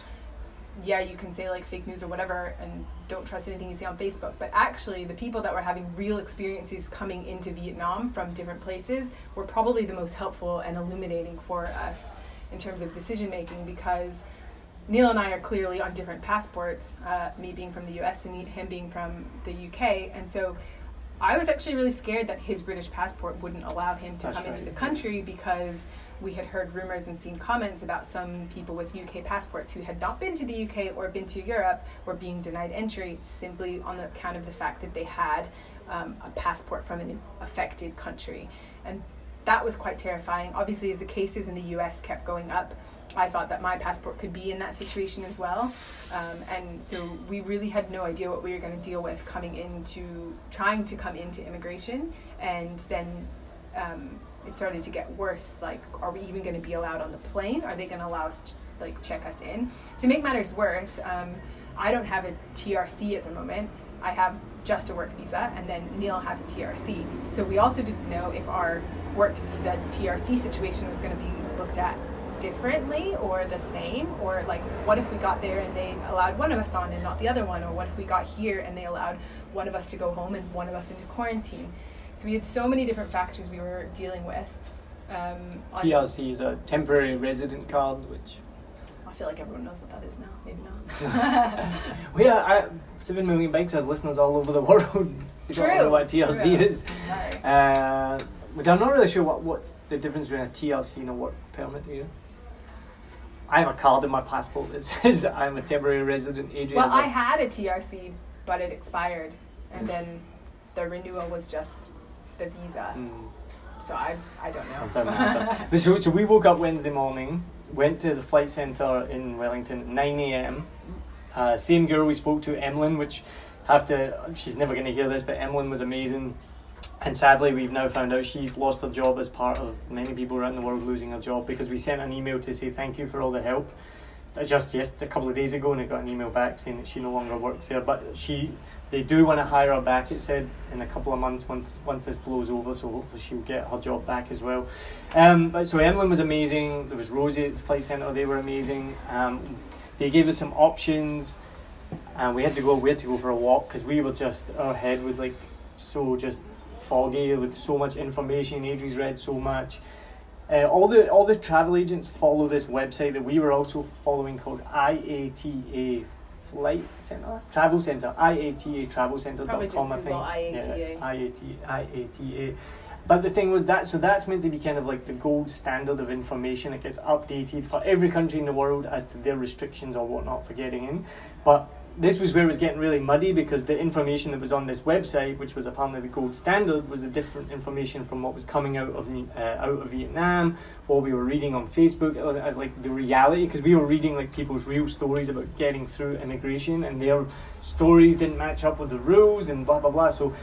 [SPEAKER 2] yeah, you can say like fake news or whatever and don't trust anything you see on Facebook. But actually, the people that were having real experiences coming into Vietnam from different places were probably the most helpful and illuminating for us in terms of decision making because Niall and I are clearly on different passports, uh, me being from the US and him being from the UK. And so I was actually really scared that his British passport wouldn't allow him to
[SPEAKER 1] That's
[SPEAKER 2] come into the country because we had heard rumors and seen comments about some people with UK passports who had not been to the UK or been to Europe were being denied entry simply on the account of the fact that they had um, a passport from an affected country. And that was quite terrifying. Obviously, as the cases in the US kept going up, I thought that my passport could be in that situation as well. Um, and so we really had no idea what we were going to deal with coming into trying to come into immigration. And then um, it started to get worse. Like, are we even going to be allowed on the plane? Are they going to allow us to like check us in? To make matters worse, um, I don't have a TRC at the moment. I have just a work visa, and then Niall has a TRC. So we also didn't know if our work visa TRC situation was going to be looked at differently or the same or like what if we got there and they allowed one of us on and not the other one or what if we got here and they allowed one of us to go home and one of us into quarantine so we had so many different factors we were dealing with um,
[SPEAKER 1] TRC is a temporary resident card, which
[SPEAKER 2] I feel like everyone knows what that is now maybe not
[SPEAKER 1] we are I, seven million bikes has listeners all over the world. They don't
[SPEAKER 2] True,
[SPEAKER 1] know what TRC
[SPEAKER 2] true.
[SPEAKER 1] is. Uh, but I'm not really sure what what's the difference between a TRC and a work permit here. I have a card in my passport that says I'm a temporary resident. Adrian
[SPEAKER 2] well I had a TRC but it expired, and then the renewal was just the visa.
[SPEAKER 1] Mm.
[SPEAKER 2] So I I don't know.
[SPEAKER 1] Doesn't matter. But so, so we woke up Wednesday morning, went to the flight centre in Wellington at 9 a.m. Uh, same girl we spoke to, Emlyn, which have to, she's never going to hear this, but Emlyn was amazing. And sadly, we've now found out she's lost her job as part of many people around the world losing their job because we sent an email to say thank you for all the help. Uh, just yes a couple of days ago and I got an email back saying that she no longer works there. But she they do want to hire her back it said in a couple of months once once this blows over so hopefully she'll get her job back as well. Um, but so Emlyn was amazing there was Rosie at the flight centre they were amazing. Um, they gave us some options and we had to go we had to go for a walk because we were just our head was like so just foggy with so much information Adrie's read so much. Uh, all the all the travel agents follow this website that we were also following called IATA Flight Center Travel Center IATA Travel Center
[SPEAKER 2] Probably
[SPEAKER 1] dot com I
[SPEAKER 2] just
[SPEAKER 1] think.
[SPEAKER 2] IATA.
[SPEAKER 1] yeah, IATA IATA but the thing was that so that's meant to be kind of like the gold standard of information it gets updated for every country in the world as to their restrictions or whatnot for getting in. But this was where it was getting really muddy because the information that was on this website, which was apparently the gold standard, was the different information from what was coming out of uh, out of Vietnam, what we were reading on Facebook uh, as like the reality, because we were reading like people's real stories about getting through immigration, and their stories didn't match up with the rules and blah blah blah. So,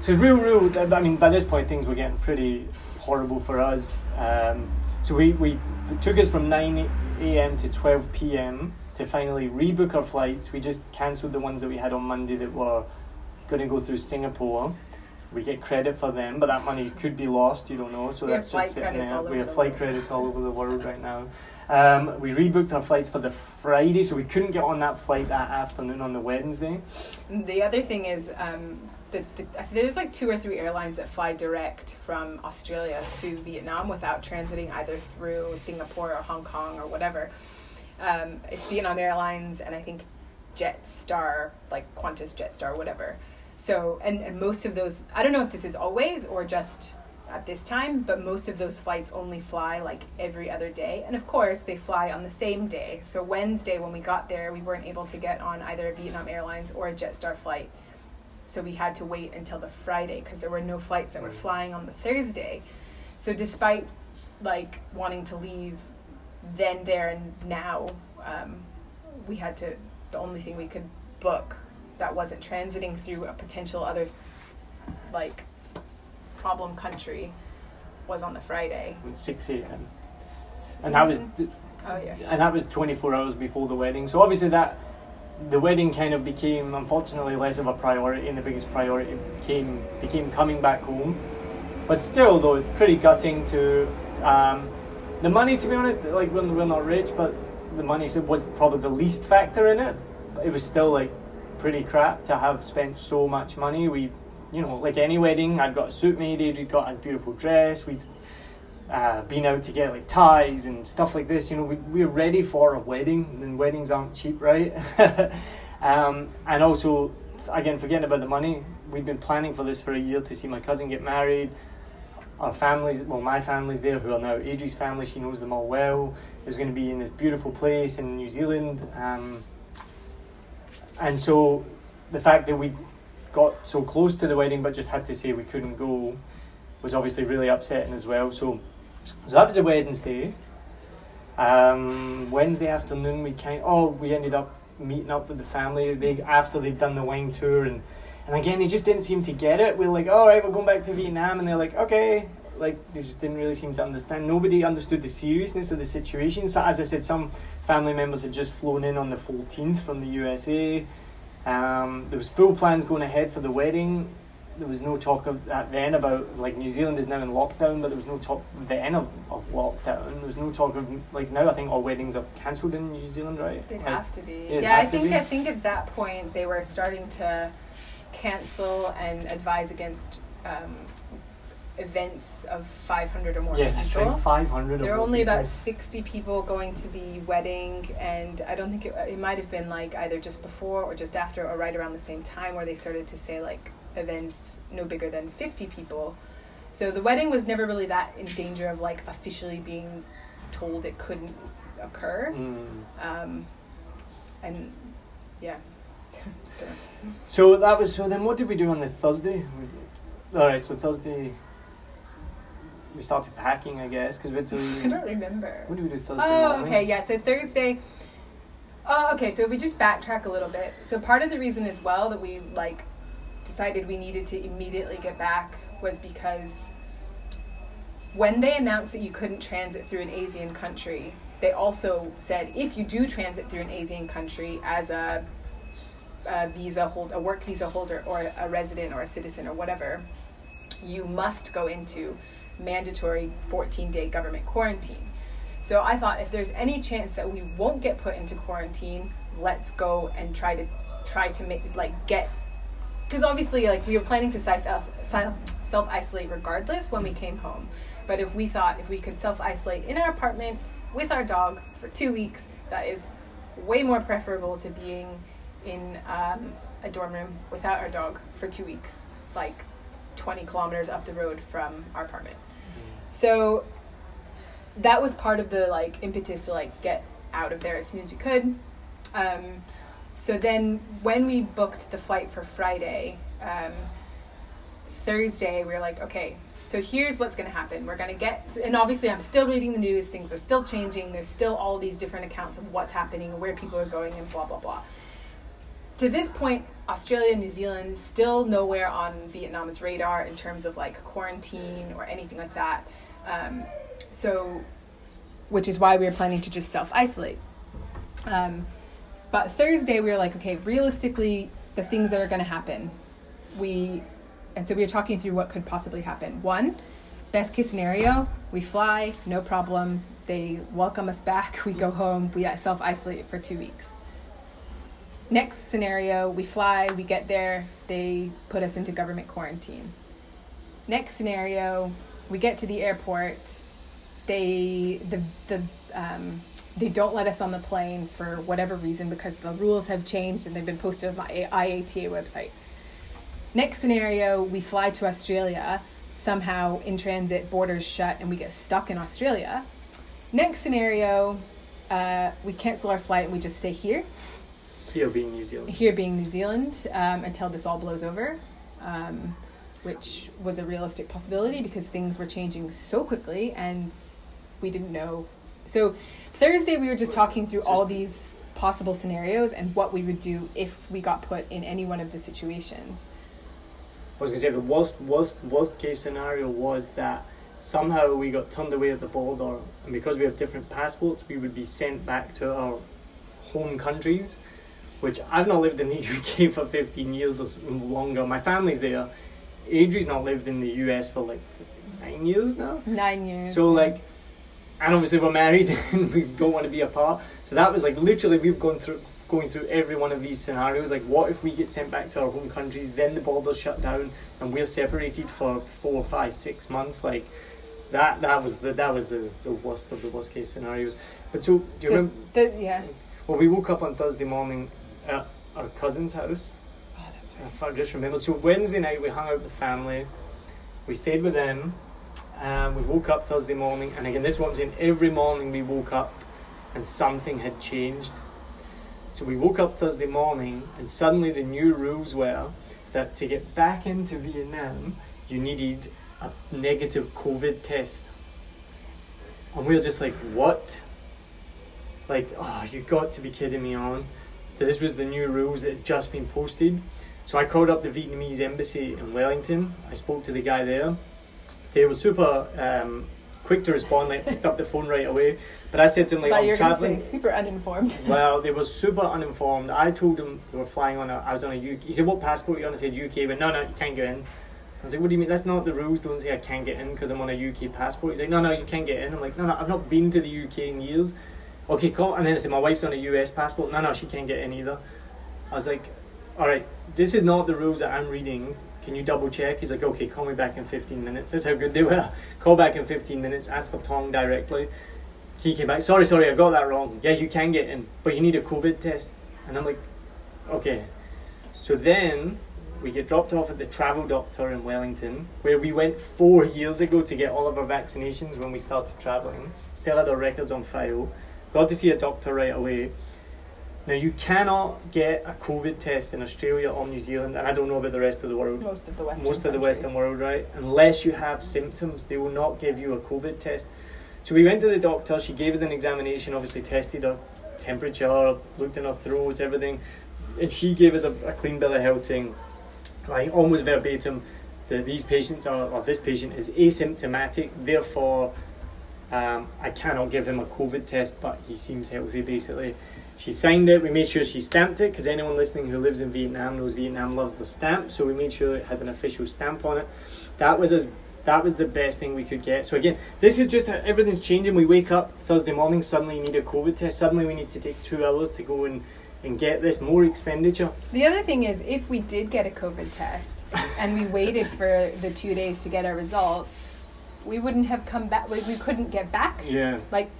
[SPEAKER 1] so real, real. I mean, by this point, things were getting pretty horrible for us. Um, so we we took us from nine a.m. to twelve p.m to finally rebook our flights. We just cancelled the ones that we had on Monday that were going to go through Singapore. We get credit for them, but that money could be lost. You don't know, so
[SPEAKER 2] We
[SPEAKER 1] that's just sitting there. We have
[SPEAKER 2] the
[SPEAKER 1] flight
[SPEAKER 2] world.
[SPEAKER 1] credits all over the world right now. Um, we rebooked our flights for the Friday, so we couldn't get on that flight that afternoon on the Wednesday.
[SPEAKER 2] The other thing is um, that the, there's like two or three airlines that fly direct from Australia to Vietnam without transiting either through Singapore or Hong Kong or whatever. Um, it's Vietnam Airlines and I think Jetstar, like Qantas Jetstar, whatever. So, and, and most of those, I don't know if this is always or just at this time, but most of those flights only fly like every other day. And of course, they fly on the same day. So, Wednesday, when we got there, we weren't able to get on either a Vietnam Airlines or a Jetstar flight. So, we had to wait until the Friday because there were no flights that were flying on the Thursday. So, despite like wanting to leave then, there, and now, um, we had to, the only thing we could book that wasn't transiting through a potential other like problem country was on the Friday.
[SPEAKER 1] at 6 a.m. And that was
[SPEAKER 2] Oh yeah.
[SPEAKER 1] and that was 24 hours before the wedding. So obviously that the wedding kind of became unfortunately less of a priority, and the biggest priority became became coming back home. But still, though, pretty gutting to um, the money. To be honest, like we're, we're not rich, but the money was probably the least factor in it. But it was still like pretty crap to have spent so much money. We, you know, like any wedding, I'd got a suit made. Adrie got a beautiful dress. We'd uh, been out to get like ties and stuff like this. You know, we, we're ready for a wedding, and weddings aren't cheap, right? um, and also, again, forgetting about the money, we've been planning for this for a year to see my cousin get married. Our families, well, my family's there, who are now Adrie's family, she knows them all well. Was going to be in this beautiful place in New Zealand. Um, and so the fact that we got so close to the wedding but just had to say we couldn't go was obviously really upsetting as well. So, so that was a Wednesday. Um, Wednesday afternoon, we kind oh we ended up meeting up with the family. They after they'd done the wine tour and and again they just didn't seem to get it. We are like, all right, we're going back to Vietnam, and they're like, okay. Like they just didn't really seem to understand. Nobody understood the seriousness of the situation. So as I said, some family members had just flown in on the 14th from the USA. Um, there was full plans going ahead for the wedding. There was no talk of that then about like New Zealand is now in lockdown, but there was no talk then of, of lockdown. There was no talk of like now. I think all weddings are cancelled in New Zealand, right?
[SPEAKER 2] They'd
[SPEAKER 1] Like,
[SPEAKER 2] have to be.
[SPEAKER 1] it'd
[SPEAKER 2] Yeah, I think
[SPEAKER 1] be.
[SPEAKER 2] I think at that point they were starting to cancel and advise against um, events of 500 or more
[SPEAKER 1] yeah,
[SPEAKER 2] people.
[SPEAKER 1] right. Five hundred.
[SPEAKER 2] There were only about 60 people going to the wedding, and I don't think it, it might have been like either just before or just after or right around the same time where they started to say like events no bigger than 50 people. So the wedding was never really that in danger of like officially being told it couldn't occur.
[SPEAKER 1] Mm.
[SPEAKER 2] Um, and yeah.
[SPEAKER 1] So that was so. Then what did we do on the Thursday? We, all right, so Thursday we started packing, I guess, because we had to.
[SPEAKER 2] I don't remember.
[SPEAKER 1] What did we do Thursday?
[SPEAKER 2] Oh,
[SPEAKER 1] morning?
[SPEAKER 2] okay, yeah. So Thursday. Oh, okay. So if we just backtrack a little bit. So part of the reason as well that we like decided we needed to immediately get back was because when they announced that you couldn't transit through an Asian country, they also said if you do transit through an Asian country as a, a visa hold, a work visa holder, or a resident or a citizen or whatever, you must go into mandatory 14 day government quarantine. So I thought if there's any chance that we won't get put into quarantine, let's go and try to try to make like get because obviously like we were planning to self uh, self isolate regardless when we came home. But if we thought if we could self isolate in our apartment with our dog for two weeks, that is way more preferable to being in um, a dorm room without our dog for two weeks, like 20 kilometers up the road from our apartment. So that was part of the like impetus to like get out of there as soon as we could. Um, so then when we booked the flight for Friday, um, Thursday we were like, okay, so here's what's going to happen. We're going to get, and obviously I'm still reading the news. Things are still changing. There's still all these different accounts of what's happening and where people are going and blah blah blah. To this point, Australia and New Zealand still nowhere on Vietnam's radar in terms of like quarantine or anything like that. Um, so, which is why we were planning to just self isolate. Um, but Thursday we were like, okay, realistically, the things that are going to happen, we, and so we were talking through what could possibly happen. One, best case scenario, we fly, no problems. They welcome us back. We go home. We self isolate for two weeks. Next scenario, we fly, we get there, they put us into government quarantine. Next scenario, we get to the airport, they the the um, they don't let us on the plane for whatever reason because the rules have changed and they've been posted on my IATA website. Next scenario, we fly to Australia, somehow in transit, borders shut, and we get stuck in Australia. Next scenario, uh, we cancel our flight and we just stay here
[SPEAKER 1] Here being New Zealand.
[SPEAKER 2] here being New Zealand um, until this all blows over, um, which was a realistic possibility because things were changing so quickly and we didn't know. So Thursday we were just talking through all these possible scenarios and what we would do if we got put in any one of the situations.
[SPEAKER 1] I was going to say the worst, worst, worst case scenario was that somehow we got turned away at the border, and because we have different passports, we would be sent back to our home countries. Which I've not lived in the UK for 15 years or longer. My family's there. Adrie's not lived in the US for like nine years now.
[SPEAKER 2] Nine years.
[SPEAKER 1] So like, and obviously we're married and we don't want to be apart. So that was like literally we've gone through going through every one of these scenarios. Like, what if we get sent back to our home countries, then the borders shut down, and we're separated for four, five, six months? Like, that that was the that was the, the worst of the worst case scenarios. But so do you
[SPEAKER 2] So
[SPEAKER 1] remember?
[SPEAKER 2] the- yeah.
[SPEAKER 1] Well, we woke up on Thursday morning at our cousin's house.
[SPEAKER 2] Oh, that's
[SPEAKER 1] I just remembered. So Wednesday night we hung out with the family. We stayed with them. Um, we woke up Thursday morning, and again, this is in Every morning we woke up, and something had changed. So we woke up Thursday morning, and suddenly the new rules were that to get back into Vietnam, you needed a negative COVID test. And we were just like, what? Like, oh, you got to be kidding me on. So this was the new rules that had just been posted. So I called up the Vietnamese embassy in Wellington. I spoke to the guy there. They were super um, quick to respond. Like picked up the phone right away. But I said to them like,
[SPEAKER 2] But
[SPEAKER 1] I'm
[SPEAKER 2] you're
[SPEAKER 1] traveling.
[SPEAKER 2] super uninformed.
[SPEAKER 1] Well, they were super uninformed. I told them they were flying on a. I was on a UK. He said, "What passport are you on?" I said, "UK." But no, no, you can't get in. I was like, "What do you mean? That's not the rules. Don't say I can't get in because I'm on a UK passport." He's like, "No, no, you can't get in." I'm like, "No, no, I've not been to the UK in years." Okay, cool. And then I said, "My wife's on a US passport." No, no, she can't get in either. I was like, "All right, this is not the rules that I'm reading." Can you double check? He's like, okay, call me back in 15 minutes. That's how good they were. Call back in 15 minutes, ask for Tong directly. He came back, sorry, sorry, I got that wrong. Yeah, you can get in, but you need a COVID test. And I'm like, okay. So then we get dropped off at the travel doctor in Wellington, where we went four years ago to get all of our vaccinations when we started traveling. Still had our records on file. Got to see a doctor right away. Now you cannot get a COVID test in Australia or New Zealand, and I don't know about the rest of the world.
[SPEAKER 2] Most of the Western
[SPEAKER 1] Most of the. Western world, right? Unless you have symptoms, they will not give you a COVID test. So we went to the doctor. She gave us an examination. Obviously, tested her temperature, looked in her throat, everything, and she gave us a, a clean bill of health saying, like almost verbatim, that these patients are, or this patient is asymptomatic. Therefore, um, I cannot give him a COVID test, but he seems healthy. Basically, she signed it. We made sure she stamped it because anyone listening who lives in Vietnam knows Vietnam loves the stamp. So we made sure it had an official stamp on it. That was as that was the best thing we could get. So again, this is just how everything's changing. We wake up Thursday morning, suddenly you need a COVID test. Suddenly we need to take two hours to go and, and get this more expenditure.
[SPEAKER 2] The other thing is, if we did get a COVID test and we waited for the two days to get our results, we wouldn't have come back. Like, we couldn't get back.
[SPEAKER 1] Yeah.
[SPEAKER 2] Like,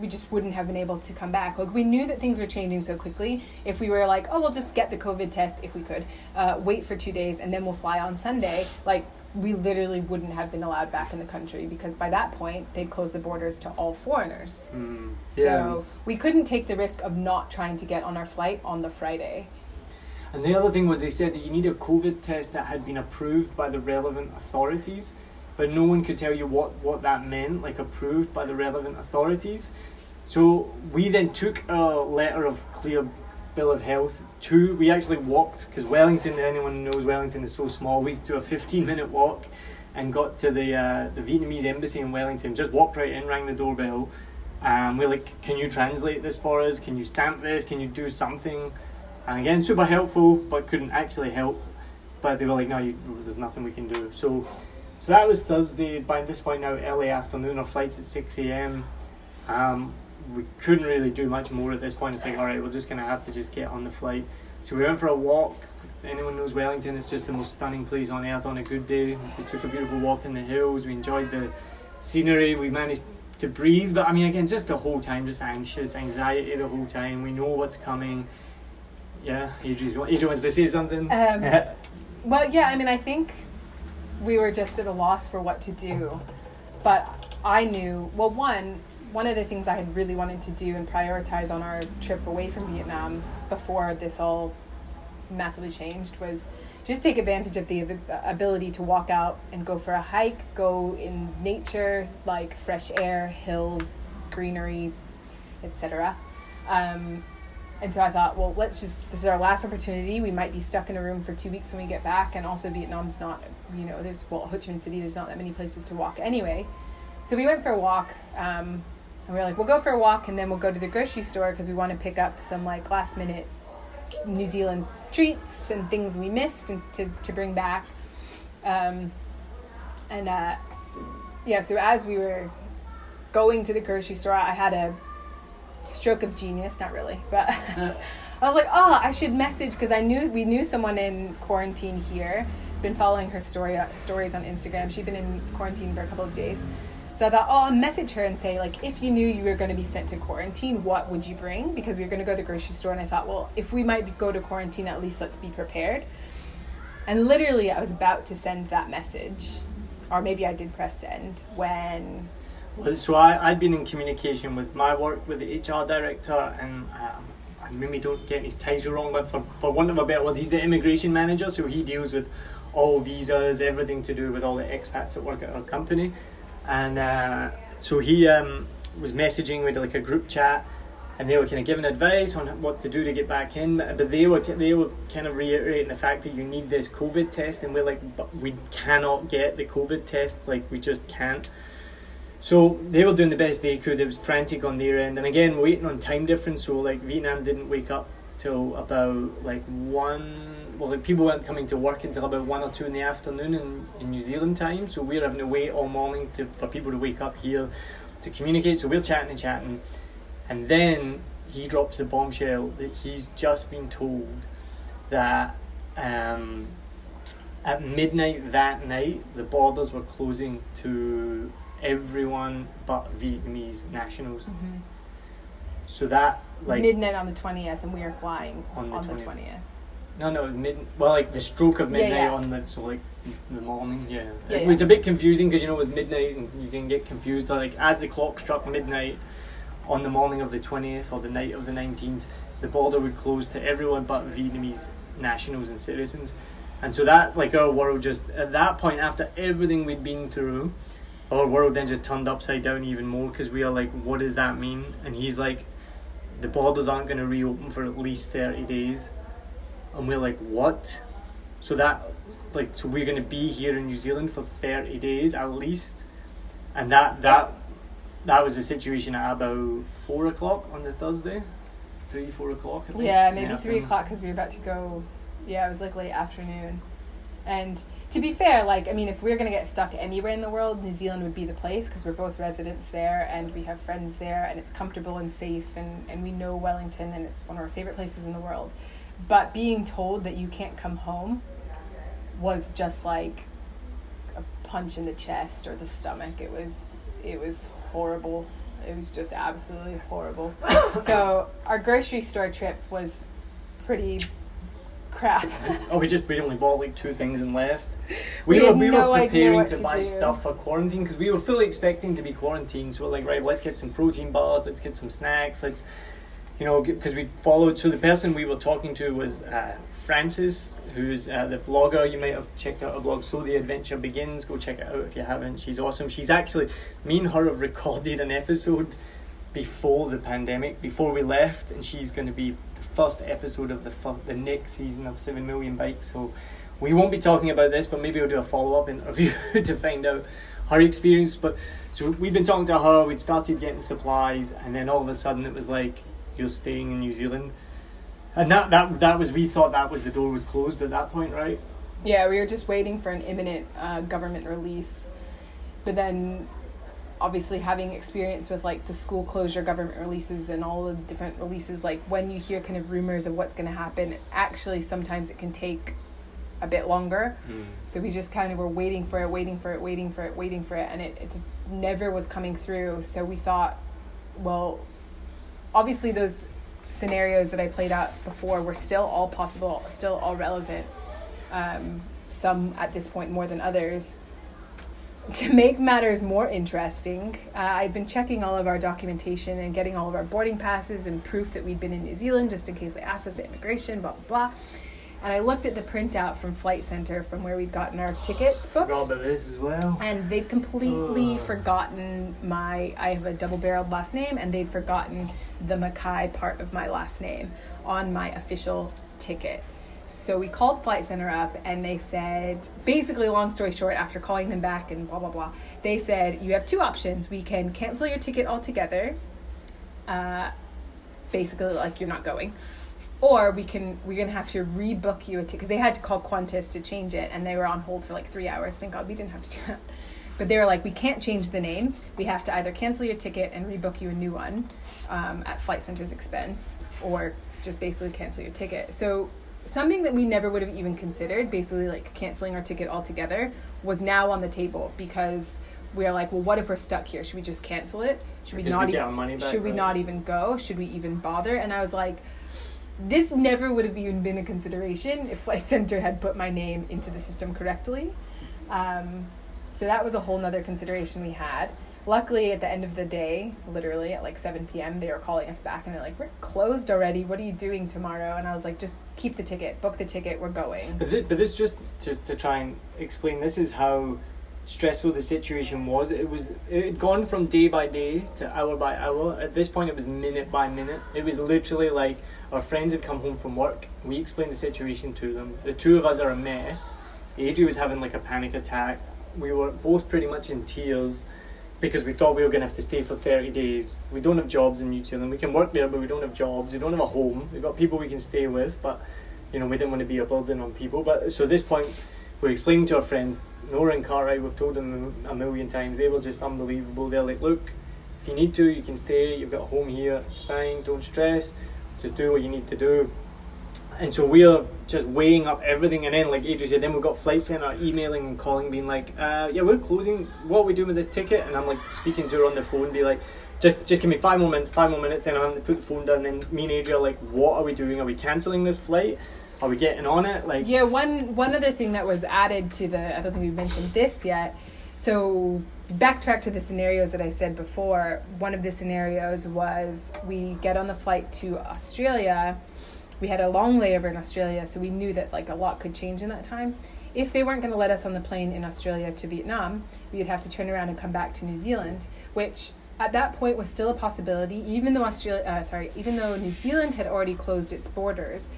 [SPEAKER 2] we just wouldn't have been able to come back. Like, we knew that things were changing so quickly. If we were like, oh, we'll just get the COVID test if we could, uh, wait for two days, and then we'll fly on Sunday, like, we literally wouldn't have been allowed back in the country because by that point they'd close the borders to all foreigners.
[SPEAKER 1] Mm,
[SPEAKER 2] So we couldn't take the risk of not trying to get on our flight on the Friday.
[SPEAKER 1] And the other thing was they said that you need a COVID test that had been approved by the relevant authorities, but no one could tell you what, what that meant, like approved by the relevant authorities. So we then took a letter of clear bill of health to, we actually walked, because Wellington, anyone knows Wellington is so small, we took a 15 minute walk and got to the, uh, the Vietnamese embassy in Wellington, just walked right in, rang the doorbell. Um, we're like, can you translate this for us? Can you stamp this? Can you do something? And again, super helpful, but couldn't actually help. But they were like, no, you, there's nothing we can do. So, so that was Thursday. By this point now, early afternoon. Our flight's at six a.m. Um, we couldn't really do much more at this point. It's like, all right, we're just gonna have to just get on the flight. So we went for a walk. If anyone knows Wellington, it's just the most stunning place on earth on a good day. We took a beautiful walk in the hills. We enjoyed the scenery. We managed to breathe, but I mean, again, just the whole time, just anxious, anxiety the whole time. We know what's coming. Yeah, Adrie, Adrie wants to say something.
[SPEAKER 2] Um, Well, yeah, I mean, I think we were just at a loss for what to do. But I knew, well, one, one of the things I had really wanted to do and prioritize on our trip away from Vietnam before this all massively changed was just take advantage of the ability to walk out and go for a hike, go in nature, like fresh air, hills, greenery, etc. Um, and so I thought, well, let's just, this is our last opportunity. We might be stuck in a room for two weeks when we get back. And also, Vietnam's not, you know, there's, well, Ho Chi Minh City, there's not that many places to walk anyway. So we went for a walk. Um, and we were like, we'll go for a walk and then we'll go to the grocery store because we want to pick up some like last minute New Zealand treats and things we missed and to, to bring back. Um, and uh, yeah, so as we were going to the grocery store, I had a stroke of genius, not really, but I was like, oh, I should message because I knew we knew someone in quarantine here. Been following her story uh, stories on Instagram. She'd been in quarantine for a couple of days. So I thought, oh, I'll message her and say, like, if you knew you were going to be sent to quarantine, what would you bring? Because we were going to go to the grocery store, and I thought, well, if we might go to quarantine, at least let's be prepared. And literally, I was about to send that message, or maybe I did press send when
[SPEAKER 1] Well, so I, I'd been in communication with my work with the HR director, and um, I maybe don't get his title wrong, but for, for want of a better word, he's the immigration manager, so he deals with all visas, everything to do with all the expats that work at our company. And uh, so he um, was messaging with like a group chat, and they were kind of giving advice on what to do to get back in. But they were they were kind of reiterating the fact that you need this COVID test, and we're like, but we cannot get the COVID test, like we just can't. So they were doing the best they could. It was frantic on their end, and again waiting on time difference. So like Vietnam didn't wake up till about like one. Well, like people weren't coming to work until about one or two in the afternoon in, in New Zealand time. So we're having to wait all morning to for people to wake up here to communicate. So we're chatting and chatting, and then he drops a bombshell that he's just been told that um, at midnight that night the borders were closing to everyone but Vietnamese nationals. Mm-hmm. So that like
[SPEAKER 2] midnight on the 20th and we are flying
[SPEAKER 1] On the
[SPEAKER 2] the,
[SPEAKER 1] 20th.
[SPEAKER 2] 20th.
[SPEAKER 1] no no mid well like the stroke of midnight
[SPEAKER 2] yeah.
[SPEAKER 1] on the so like the morning yeah,
[SPEAKER 2] Yeah,
[SPEAKER 1] it was a bit confusing because you know with midnight and you can get confused like as the clock struck midnight on the morning of the 20th or the night of the 19th the border would close to everyone but Vietnamese nationals and citizens. And so that, like, our world just, at that point, after everything we'd been through, our world then just turned upside down even more because we are like, what does that mean? And he's like, the borders aren't going to reopen for at least 30 days. And we're like, what? So that, like, so we're going to be here in New Zealand for 30 days at least. And that, that, that was the situation at about four o'clock on the Thursday. Three, four o'clock.
[SPEAKER 2] Yeah, maybe three o'clock because we were about to go. Yeah, it was like late afternoon. And to be fair, like I mean, if we are gonna get stuck anywhere in the world, New Zealand would be the place because we're both residents there and we have friends there, and it's comfortable and safe, and and we know Wellington, and it's one of our favorite places in the world. But being told that you can't come home was just like a punch in the chest or the stomach. It was it was horrible. It was just absolutely horrible. so our grocery store trip was pretty crap.
[SPEAKER 1] Oh, we just we only bought like two things and left. We,
[SPEAKER 2] We
[SPEAKER 1] were we
[SPEAKER 2] no
[SPEAKER 1] were preparing to,
[SPEAKER 2] to
[SPEAKER 1] buy
[SPEAKER 2] do.
[SPEAKER 1] stuff for quarantine because we were fully expecting to be quarantined. So we're like, right, let's get some protein bars, let's get some snacks, let's, you know, because we followed. So the person we were talking to was uh, Frances, who's uh, the blogger. You might have checked out her blog. So the adventure begins. Go check it out if you haven't. She's awesome. She's actually me and her have recorded an episode before the pandemic, before we left, and she's going to be first episode of the fir- the next season of Seven Million Bikes. So we won't be talking about this, but maybe we'll do a follow up interview to find out her experience. But so we've been talking to her. We'd started getting supplies, and then all of a sudden it was like you're staying in New Zealand, and that that that was we thought that was the door was closed at that point, right?
[SPEAKER 2] Yeah, we were just waiting for an imminent uh, government release. But then, obviously, having experience with like the school closure government releases and all the different releases, like when you hear kind of rumors of what's going to happen, actually, sometimes it can take a bit longer. So we just kind of were waiting for it, waiting for it, waiting for it, waiting for it, and it, it just never was coming through. So we thought, well, obviously, those scenarios that I played out before were still all possible, still all relevant um, some at this point more than others. To make matters more interesting, uh, I'd been checking all of our documentation and getting all of our boarding passes and proof that we'd been in New Zealand just in case they asked us at immigration, blah, blah, blah. And I looked at the printout from Flight Center from where we'd gotten our tickets booked.
[SPEAKER 1] Forgot about this as well.
[SPEAKER 2] And they'd completely
[SPEAKER 1] Ugh.
[SPEAKER 2] forgotten my, I have a double barreled last name, and they'd forgotten the Mackay part of my last name on my official ticket. So we called Flight Center up and they said, basically, long story short, after calling them back and blah, blah, blah, they said, you have two options. We can cancel your ticket altogether, uh, basically, like you're not going. Or we can, we're gonna have to rebook you a ticket because they had to call Qantas to change it, and they were on hold for like three hours. Thank God we didn't have to do that. But they were like, we can't change the name. We have to either cancel your ticket and rebook you a new one um, at Flight Center's expense, or just basically cancel your ticket. So something that we never would have even considered, basically like canceling our ticket altogether, was now on the table because we're like, well, what if we're stuck here? Should we just cancel it? Should we
[SPEAKER 1] Because
[SPEAKER 2] not
[SPEAKER 1] we
[SPEAKER 2] even?
[SPEAKER 1] back,
[SPEAKER 2] should we
[SPEAKER 1] right?
[SPEAKER 2] not even go? Should we even bother? And I was like, this never would have even been a consideration if Flight Center had put my name into the system correctly. Um, so that was a whole nother consideration we had. Luckily, at the end of the day, literally at like 7 p.m., they were calling us back and they're like, We're closed already. What are you doing tomorrow? And I was like, Just keep the ticket, book the ticket, we're going.
[SPEAKER 1] But this, but this just to, to try and explain, this is how stressful the situation was. It was it had gone from day by day to hour by hour. At this point, it was minute by minute. It was literally like our friends had come home from work. We explained the situation to them. The two of us are a mess. Adrie was having like a panic attack. We were both pretty much in tears because we thought we were going to have to stay for 30 days. We don't have jobs in New Zealand. We can work there, but we don't have jobs. We don't have a home. We've got people we can stay with, but you know, we didn't want to be a burden on people. But so at this point, we're explaining to our friends, Nora and Cartwright, we've told them a million times, they were just unbelievable. They're like, look, if you need to, you can stay. You've got a home here. It's fine. Don't stress. Just do what you need to do. And so we're just weighing up everything, and then, like Adrie said, then we've got Flight Centre emailing and calling, being like, uh, "Yeah, we're closing. What are we doing with this ticket?" And I'm like speaking to her on the phone, be like, "Just, just give me five more minutes. Five more minutes." Then I'm having to put the phone down. Then me and Adrian like, "What are we doing? Are we cancelling this flight? Are we getting on it?" Like,
[SPEAKER 2] Yeah, one one other thing that was added to the I don't think we've mentioned this yet. So backtrack to the scenarios that I said before, one of the scenarios was we get on the flight to Australia. We had a long layover in Australia, so we knew that like a lot could change in that time. If they weren't going to let us on the plane in Australia to Vietnam, we would have to turn around and come back to New Zealand, which at that point was still a possibility, even though Australia, uh, sorry, even though New Zealand had already closed its borders,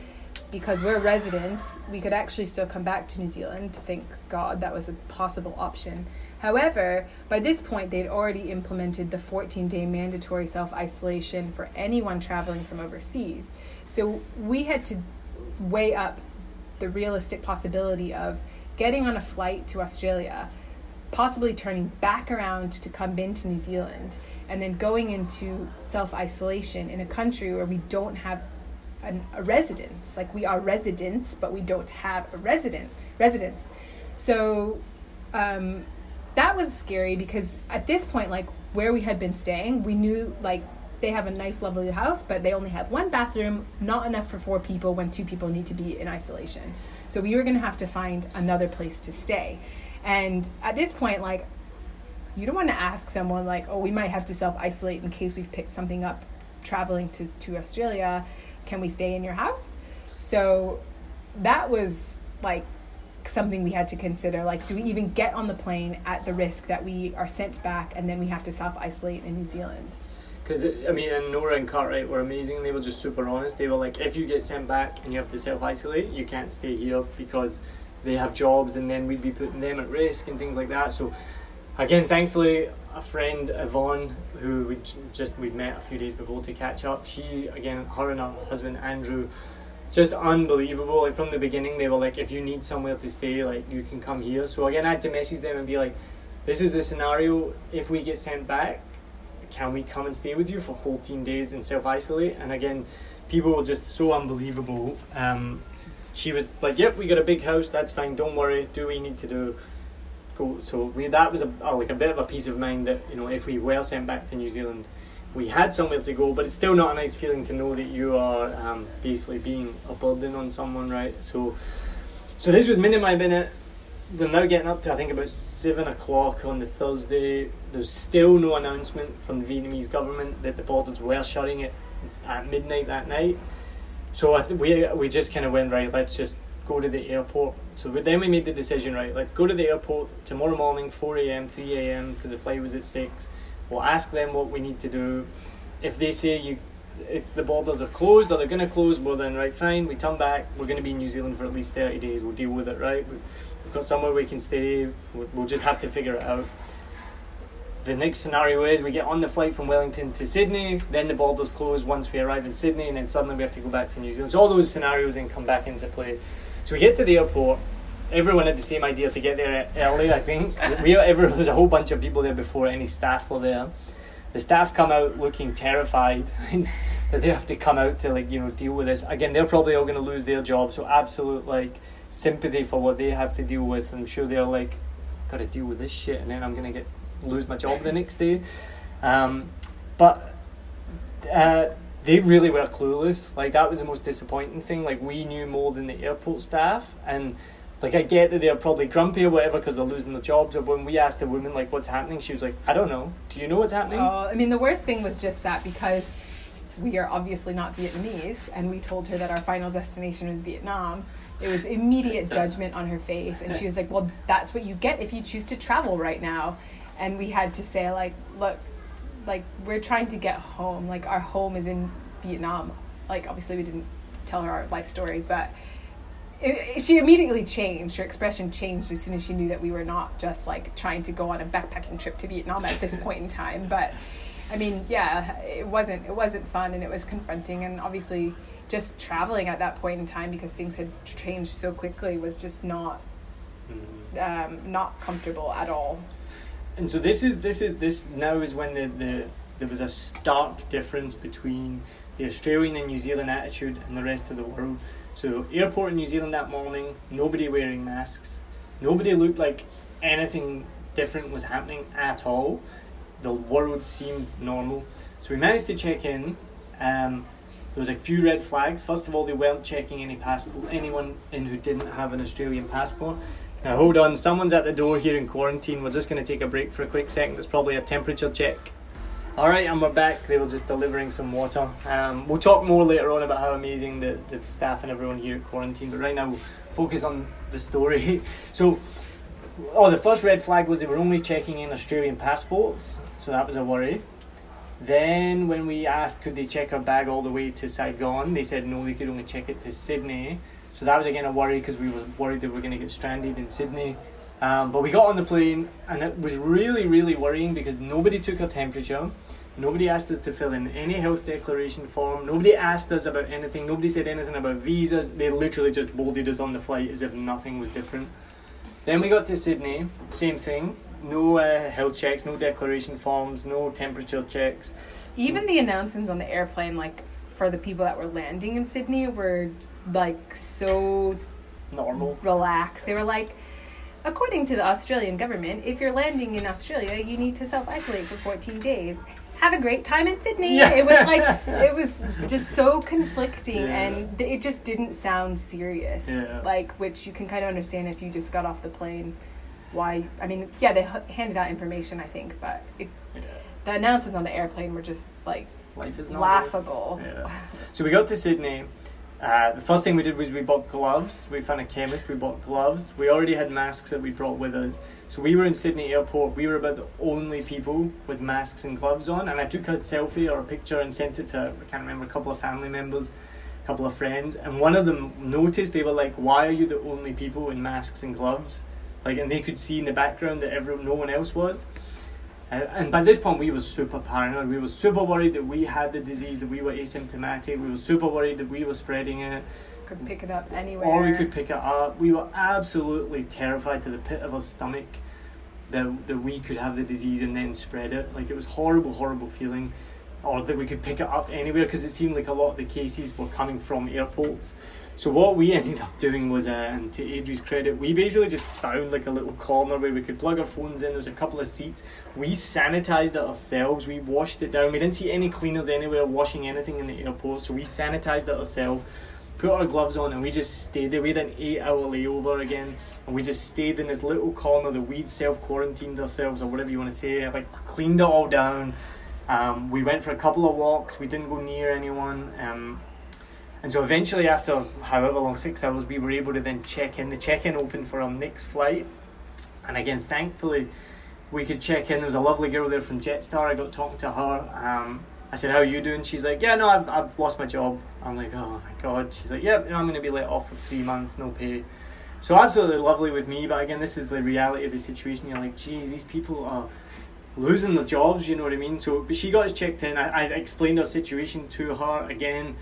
[SPEAKER 2] because we're residents, we could actually still come back to New Zealand. Thank God that was a possible option. However, by this point, they'd already implemented the 14 day mandatory self isolation for anyone traveling from overseas. So we had to weigh up the realistic possibility of getting on a flight to Australia, possibly turning back around to come into New Zealand, and then going into self isolation in a country where we don't have an, a residence. Like we are residents, but we don't have a resident residence. So um, that was scary because at this point, like where we had been staying, we knew like they have a nice, lovely house, but they only have one bathroom, not enough for four people when two people need to be in isolation. So we were going to have to find another place to stay. And at this point, like, you don't want to ask someone, like, oh, we might have to self isolate in case we've picked something up traveling to, to Australia can we stay in your house? So that was like something we had to consider. Like, do we even get on the plane at the risk that we are sent back and then we have to self isolate in New Zealand?
[SPEAKER 1] Because I mean, and Nora and Cartwright were amazing. They were just super honest. They were like, if you get sent back and you have to self isolate, you can't stay here because they have jobs, and then we'd be putting them at risk and things like that. So, again, thankfully, a friend Yvonne who we just we'd met a few days before to catch up. She again, her and her husband Andrew, just unbelievable. Like from the beginning, they were like, if you need somewhere to stay, like you can come here. So again, I had to message them and be like, this is the scenario. If we get sent back, can we come and stay with you for 14 days and self isolate? And again, people were just so unbelievable. Um, she was like, yep, we got a big house. That's fine. Don't worry. Do what you need to do go. So we that was a, a, like a bit of a peace of mind that you know if we were sent back to New Zealand, we had somewhere to go. But it's still not a nice feeling to know that you are um, basically being a burden on someone, right? So, so this was minute by minute. We're now getting up to I think about seven o'clock on the Thursday. There's still no announcement from the Vietnamese government that the borders were shutting it at midnight that night. So th- we we just kind of went right. Let's just go to the airport. So then we made the decision, right, let's go to the airport tomorrow morning, 4 a.m., 3 a.m., because the flight was at 6. We'll ask them what we need to do. If they say you, if the borders are closed or they're going to close, well then, right, fine, we turn back. We're going to be in New Zealand for at least 30 days. We'll deal with it, right? We've got somewhere we can stay. We'll just have to figure it out. The next scenario is we get on the flight from Wellington to Sydney, then the borders close once we arrive in Sydney, and then suddenly we have to go back to New Zealand. So all those scenarios then come back into play. So we get to the airport. Everyone had the same idea to get there early. I think we everyone, there was a whole bunch of people there before any staff were there. The staff come out looking terrified that they have to come out to like you know deal with this. Again, they're probably all going to lose their job, So absolute like sympathy for what they have to deal with. I'm sure they're like, got to deal with this shit, and then I'm going to get lose my job the next day. Um, but uh, they really were clueless. Like that was the most disappointing thing. Like we knew more than the airport staff, and like I get that they're probably grumpy or whatever because they're losing their jobs. But when we asked the woman like what's happening, she was like, I don't know. Do you know what's happening?
[SPEAKER 2] Oh, I mean the worst thing was just that because we are obviously not Vietnamese, and we told her that our final destination was Vietnam. It was immediate judgment on her face, and she was like, "Well, that's what you get if you choose to travel right now." And we had to say like, "Look, like we're trying to get home. Like our home is in Vietnam. Like obviously we didn't tell her our life story, but it, she immediately changed. Her expression changed as soon as she knew that we were not just like trying to go on a backpacking trip to Vietnam at this point in time. But I mean, yeah, it wasn't it wasn't fun and it was confronting and obviously just traveling at that point in time because things had changed so quickly was just not mm-hmm. um, not comfortable at all
[SPEAKER 1] and so this is this is this now is when the, the there was a stark difference between the Australian and New Zealand attitude and the rest of the world. So airport in New Zealand that morning, nobody wearing masks, nobody looked like anything different was happening at all. The world seemed normal. So we managed to check in. Um, there was a few red flags. First of all, they weren't checking any passport, anyone in who didn't have an Australian passport. Now hold on, someone's at the door here in quarantine. We're just going to take a break for a quick second. It's probably a temperature check. All right, and we're back. They were just delivering some water. Um, we'll talk more later on about how amazing the, the staff and everyone here at quarantine. But right now, we'll focus on the story. so, oh, the first red flag was they were only checking in Australian passports, so that was a worry. Then, when we asked could they check our bag all the way to Saigon, they said no, they could only check it to Sydney. So that was again a worry because we were worried that we were going to get stranded in Sydney. Um, but we got on the plane and it was really, really worrying because nobody took our temperature. Nobody asked us to fill in any health declaration form. Nobody asked us about anything. Nobody said anything about visas. They literally just bolded us on the flight as if nothing was different. Then we got to Sydney, same thing. No uh, health checks, no declaration forms, no temperature checks.
[SPEAKER 2] Even the announcements on the airplane, like for the people that were landing in Sydney, were like so
[SPEAKER 1] Normal.
[SPEAKER 2] relaxed. They were like, according to the Australian government, if you're landing in Australia, you need to self isolate for 14 days. Have a great time in Sydney.
[SPEAKER 1] Yeah.
[SPEAKER 2] It was like it was just so conflicting,
[SPEAKER 1] Yeah.
[SPEAKER 2] and it just didn't sound serious.
[SPEAKER 1] Yeah.
[SPEAKER 2] Like which you can kind of understand if you just got off the plane. Why? I mean, yeah, they h- handed out information, I think, but it,
[SPEAKER 1] Yeah.
[SPEAKER 2] the announcements on the airplane were just like
[SPEAKER 1] Life is not
[SPEAKER 2] laughable.
[SPEAKER 1] Yeah. So we got to Sydney. Uh, the first thing we did was we bought gloves. We found a chemist. We bought gloves. We already had masks that we brought with us. So we were in Sydney Airport. We were about the only people with masks and gloves on. And I took a selfie or a picture and sent it to I can't remember a couple of family members, a couple of friends. And one of them noticed. They were like, "Why are you the only people in masks and gloves?" Like, and they could see in the background that everyone, no one else was. Uh, and by this point, we were super paranoid. We were super worried that we had the disease, that we were asymptomatic. We were super worried that we were spreading it,
[SPEAKER 2] Could pick it up anywhere.
[SPEAKER 1] or we could pick it up. We were absolutely terrified to the pit of our stomach that, that we could have the disease and then spread it. Like, it was horrible, horrible feeling. Or that we could pick it up anywhere because it seemed like a lot of the cases were coming from airports. So what we ended up doing was, uh, and to Adrie's credit, we basically just found like a little corner where we could plug our phones in. There was a couple of seats. We sanitized it ourselves. We washed it down. We didn't see any cleaners anywhere washing anything in the airport, so we sanitized it ourselves. Put our gloves on and we just stayed there. We had an eight-hour layover again, and we just stayed in this little corner that we'd self-quarantined ourselves, or whatever you want to say. Like cleaned it all down. Um, we went for a couple of walks. We didn't go near anyone. Um, and so eventually, after however long, six hours, we were able to then check in. The check in opened for our next flight. And again, thankfully, we could check in. There was a lovely girl there from Jetstar. I got talking to her. Um, I said, How are you doing? She's like, Yeah, no, I've, I've lost my job. I'm like, Oh my God. She's like, Yeah, you know, I'm going to be let off for three months, no pay. So absolutely lovely with me. But again, this is the reality of the situation. You're like, Geez, these people are losing their jobs, you know what I mean? So, but she got us checked in. I, I explained our situation to her again.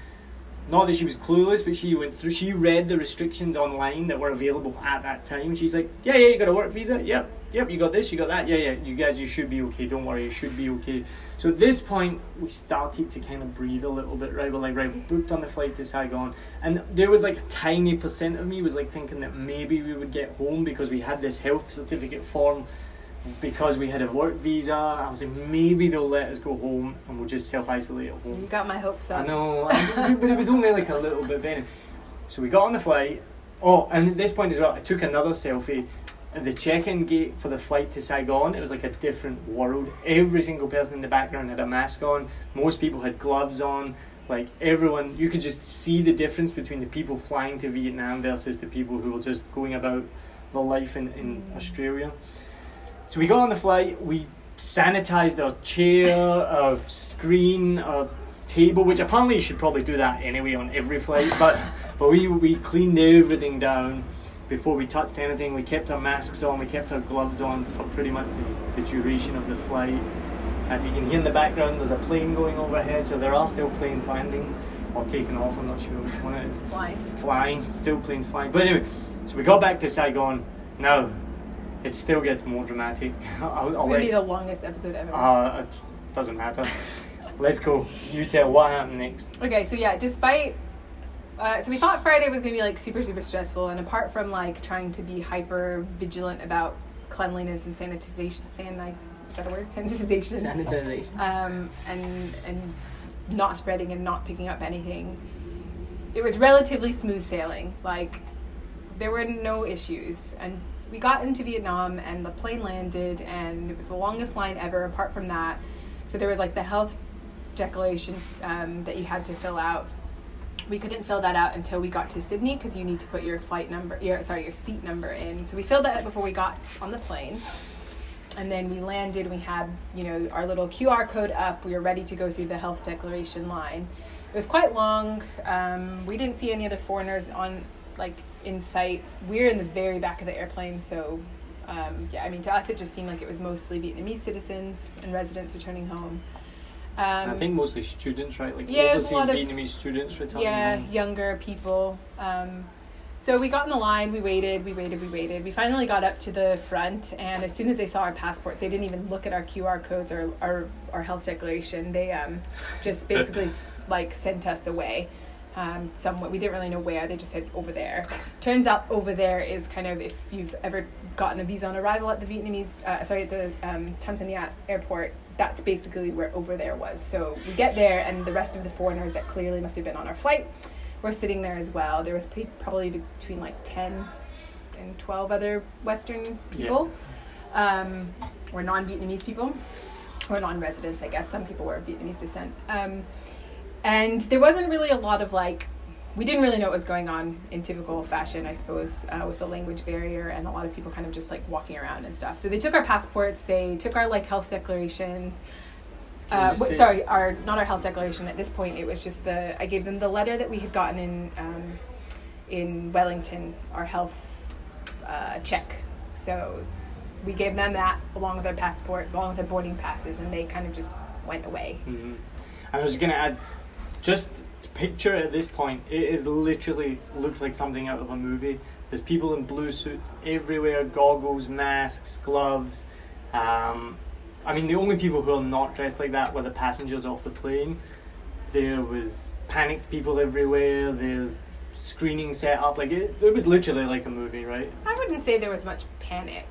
[SPEAKER 1] Not that she was clueless, but she went through. She read the restrictions online that were available at that time. She's like, "Yeah, yeah, you got a work visa. Yep, yep, you got this, you got that. Yeah, yeah, you guys, you should be okay. Don't worry, you should be okay." So at this point, we started to kind of breathe a little bit. Right, we're like, right, we booked on the flight to Saigon, and there was like a tiny percent of me was like thinking that maybe we would get home because we had this health certificate form because we had a work visa. I was like, maybe they'll let us go home and we'll just self isolate at home.
[SPEAKER 2] You got my hopes up.
[SPEAKER 1] I know, but it was only like a little bit. Then, so we got on the flight. Oh, and at this point as well, I took another selfie. At the check-in gate for the flight to Saigon, it was like a different world. Every single person in the background had a mask on. Most people had gloves on. Like everyone, you could just see the difference between the people flying to Vietnam versus the people who were just going about their life in, in mm. Australia. So we got on the flight, we sanitized our chair, our screen, our table, which apparently you should probably do that anyway on every flight, but but we, we cleaned everything down before we touched anything. We kept our masks on, we kept our gloves on for pretty much the, the duration of the flight. And if you can hear in the background, there's a plane going overhead, so there are still planes landing or taking off, I'm not sure which one it is
[SPEAKER 2] Flying.
[SPEAKER 1] flying, still planes flying. But anyway, so we got back to Saigon. Now, it still gets more dramatic. I'll,
[SPEAKER 2] It's
[SPEAKER 1] I'll
[SPEAKER 2] gonna be the longest episode ever.
[SPEAKER 1] uh, it doesn't matter. Let's go. You tell what happened next.
[SPEAKER 2] Okay, so yeah, despite uh, so we thought Friday was gonna be like super super stressful, and apart from like trying to be hyper vigilant about cleanliness and sanitization, san is that a word? Sanitization.
[SPEAKER 1] Sanitization.
[SPEAKER 2] um, and and not spreading and not picking up anything. It was relatively smooth sailing. Like there were no issues, and we got into Vietnam and the plane landed and it was the longest line ever. Apart from that, so there was like the health declaration um, that you had to fill out. We couldn't fill that out until we got to Sydney because you need to put your flight number, your sorry, your seat number in. So we filled that out before we got on the plane and then we landed we had you know our little qr code up we were ready to go through the health declaration line it was quite long um, we didn't see any other foreigners on like in sight we are in the very back of the airplane so um, yeah i mean to us it just seemed like it was mostly vietnamese citizens and residents returning home um,
[SPEAKER 1] I think mostly students, right? Like
[SPEAKER 2] yeah,
[SPEAKER 1] overseas
[SPEAKER 2] lot of-
[SPEAKER 1] Vietnamese students returning.
[SPEAKER 2] yeah
[SPEAKER 1] home.
[SPEAKER 2] younger people um, so we got in the line we waited we waited we waited we finally got up to the front and as soon as they saw our passports they didn't even look at our qr codes or our, our health declaration they um, just basically like sent us away um, somewhere we didn't really know where they just said over there. Turns out over there is kind of if you've ever gotten a visa on arrival at the vietnamese uh, sorry at the um, Tan Son Nhat airport that's basically where over there was. So we get there and the rest of the foreigners that clearly must have been on our flight were sitting there as well. There was probably between like 10 and 12 other western people. Um, or non-vietnamese people. Or non-residents i guess. Some people were of vietnamese descent. Um, and there wasn't really a lot of like we didn't really know what was going on in typical fashion i suppose uh, with the language barrier and a lot of people kind of just like walking around and stuff. So they took our passports they took our like health declarations uh, sorry our not our health declaration at this point it was just the i gave them the letter that we had gotten in um, in wellington our health uh, check. So we gave them that along with our passports along with our boarding passes and they kind of just went away.
[SPEAKER 1] Mhm. And I was gonna add, just picture at this point, it is literally looks like something out of a movie. There's people in blue suits everywhere, goggles, masks, gloves. Um, I mean, the only people who are not dressed like that were the passengers off the plane. There was panicked people everywhere. There's screening set up. Like it, it was literally like a movie, right?
[SPEAKER 2] i wouldn't say there was much panic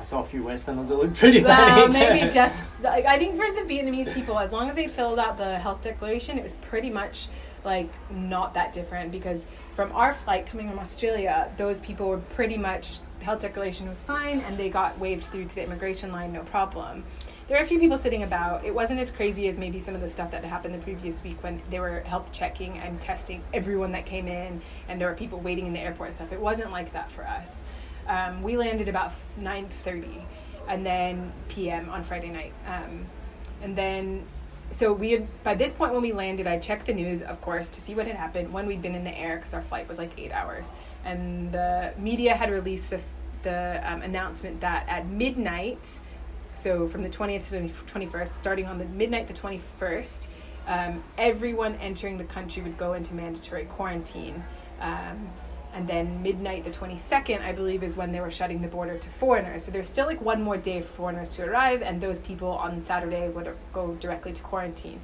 [SPEAKER 1] I saw a few Westerners that looked pretty
[SPEAKER 2] Well, maybe just like I think for the Vietnamese people, as long as they filled out the health declaration, it was pretty much like not that different because from our flight coming from Australia, those people were pretty much health declaration was fine and they got waved through to the immigration line no problem. There were a few people sitting about. It wasn't as crazy as maybe some of the stuff that happened the previous week when they were health checking and testing everyone that came in, and there were people waiting in the airport and stuff. It wasn't like that for us. Um, we landed about nine thirty, and then p.m. on Friday night, um, and then so we had by this point when we landed, I checked the news, of course, to see what had happened when we'd been in the air because our flight was like eight hours, and the media had released the the um, announcement that at midnight, so from the twentieth to the twenty first, starting on the midnight the twenty first, um, everyone entering the country would go into mandatory quarantine. Um, and then midnight the 22nd i believe is when they were shutting the border to foreigners. So there's still like one more day for foreigners to arrive and those people on saturday would go directly to quarantine.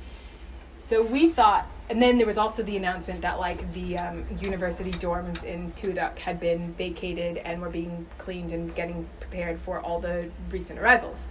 [SPEAKER 2] So we thought and then there was also the announcement that like the um, university dorms in Thu Duc had been vacated and were being cleaned and getting prepared for all the recent arrivals.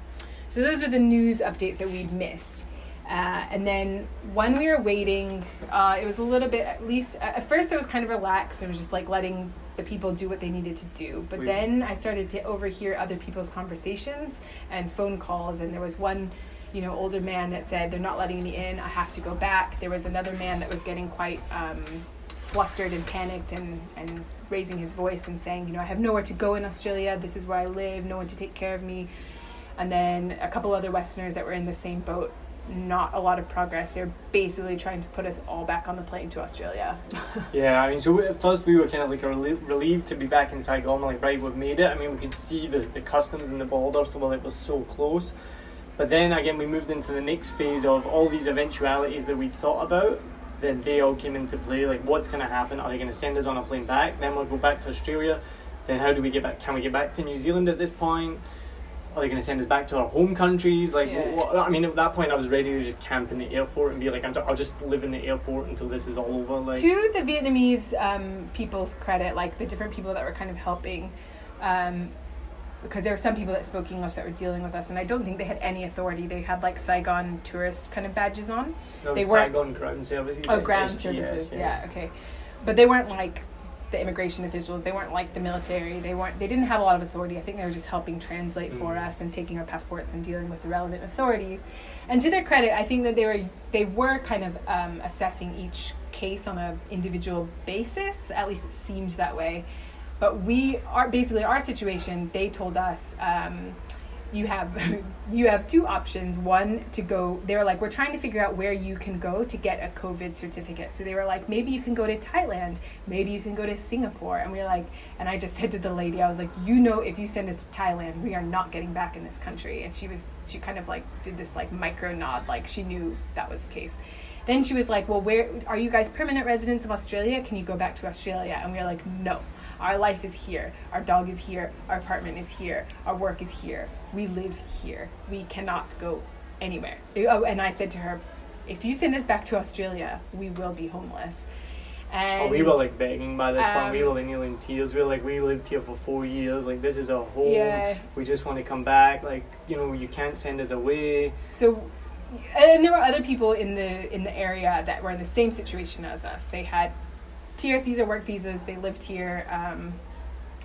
[SPEAKER 2] So those are the news updates that we'd missed uh, and then when we were waiting, uh, it was a little bit, at least, at first it was kind of relaxed. It was just like letting the people do what they needed to do. But
[SPEAKER 1] Wait.
[SPEAKER 2] then I started to overhear other people's conversations and phone calls. And there was one, you know, older man that said, They're not letting me in. I have to go back. There was another man that was getting quite um, flustered and panicked and, and raising his voice and saying, You know, I have nowhere to go in Australia. This is where I live. No one to take care of me. And then a couple other Westerners that were in the same boat not a lot of progress. They're basically trying to put us all back on the plane to Australia.
[SPEAKER 1] Yeah, I mean, so at first we were kind of like relie- relieved to be back in Saigon. Like, right, we've made it. I mean, we could see the, the customs and the border, so well, it was so close. But then again, we moved into the next phase of all these eventualities that we thought about. Then they all came into play. Like, what's going to happen? Are they going to send us on a plane back? Then we'll go back to Australia. Then how do we get back? Can we get back to New Zealand at this point? Are they going to send us back to our home countries? Like,
[SPEAKER 2] Yeah.
[SPEAKER 1] what, I mean, at that point, I was ready to just camp in the airport and be like, I'll just live in the airport until this is all over. Like,
[SPEAKER 2] to the Vietnamese um, people's credit, like the different people that were kind of helping, um, because there were some people that spoke English that were dealing with us, and I don't think they had any authority. They had like Saigon tourist kind of badges on.
[SPEAKER 1] No,
[SPEAKER 2] They weren't-
[SPEAKER 1] Saigon ground services.
[SPEAKER 2] Oh, ground services. Yeah. okay. But they weren't like the immigration officials. They weren't like the military. They weren't. They didn't have a lot of authority. I think they were just helping translate for
[SPEAKER 1] Mm.
[SPEAKER 2] us and taking our passports and dealing with the relevant authorities. And to their credit, I think that they were they were kind of um, assessing each case on a individual basis. At least it seemed that way. But we are basically our situation. They told us. Um, you have you have two options. One to go they were like we're trying to figure out where you can go to get a covid certificate. So they were like maybe you can go to thailand. Maybe you can go to singapore. And we were like and i just said to the lady i was like you know if you send us to thailand we are not getting back in this country. And she was she kind of like did this like micro nod like she knew that was the case. Then she was like well where are you guys permanent residents of australia? Can you go back to australia? And we were like no our life is here. Our dog is here. Our apartment is here. Our work is here. We live here. We cannot go anywhere. Oh, and I said to her, if you send us back to Australia, we will be homeless. And
[SPEAKER 1] Oh, we were like begging by this point. We
[SPEAKER 2] Um,
[SPEAKER 1] were like nearly in tears. We were like, we lived here for four years. Like this is our home.
[SPEAKER 2] Yeah.
[SPEAKER 1] We just want to come back. Like you know, you can't send us away.
[SPEAKER 2] so and there were other people in the in the area that were in the same situation as us. They had TRCs or work visas. They lived here. Um,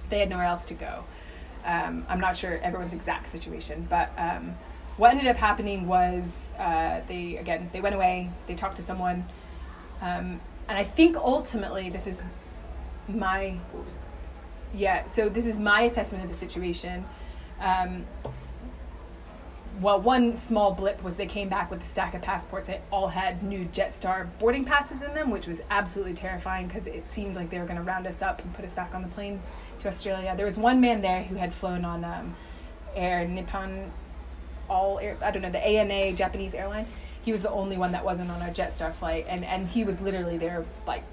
[SPEAKER 2] they had nowhere else to go. Um, I'm not sure everyone's exact situation, but um, what ended up happening was uh, they again they went away. They talked to someone, um, and I think ultimately this is my yeah. So this is my assessment of the situation. Well, one small blip was they came back with a stack of passports that all had new Jetstar boarding passes in them, which was absolutely terrifying because it seemed like they were going to round us up and put us back on the plane to Australia. There was one man there who had flown on um, Air Nippon, all air, I don't know the ANA Japanese airline. He was the only one that wasn't on our Jetstar flight, and and he was literally there like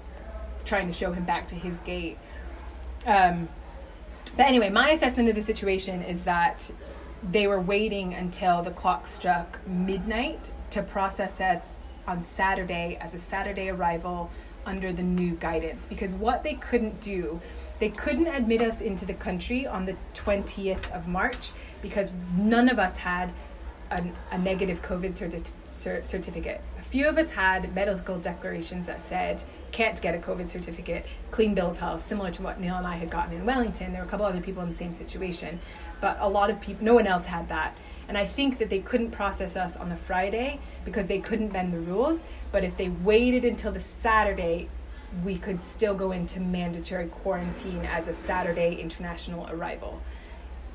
[SPEAKER 2] trying to show him back to his gate. Um, but anyway, my assessment of the situation is that they were waiting until the clock struck midnight to process us on Saturday as a Saturday arrival under the new guidance. Because what they couldn't do, they couldn't admit us into the country on the 20th of March because none of us had an, a negative COVID certi- cer- certificate. A few of us had medical declarations that said can't get a COVID certificate, clean bill of health, similar to what Niall and I had gotten in Wellington. There were a couple other people in the same situation, but a lot of people, no one else had that. And I think that they couldn't process us on the Friday because they couldn't bend the rules. But if they waited until the Saturday, we could still go into mandatory quarantine as a Saturday international arrival.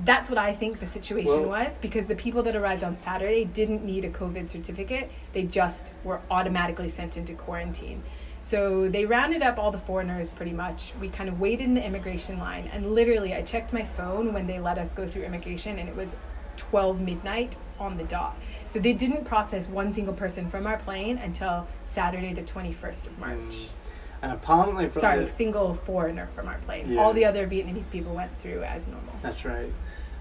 [SPEAKER 2] That's what I think the situation
[SPEAKER 1] Well-
[SPEAKER 2] was because the people that arrived on Saturday didn't need a COVID certificate. They just were automatically sent into quarantine. So they rounded up all the foreigners pretty much. We kind of waited in the immigration line, and literally, I checked my phone when they let us go through immigration, and it was 12 midnight on the dot. So they didn't process one single person from our plane until Saturday, the 21st of March.
[SPEAKER 1] Mm. And apparently, from
[SPEAKER 2] Sorry,
[SPEAKER 1] the,
[SPEAKER 2] single foreigner from our plane.
[SPEAKER 1] Yeah.
[SPEAKER 2] All the other Vietnamese people went through as normal.
[SPEAKER 1] That's right.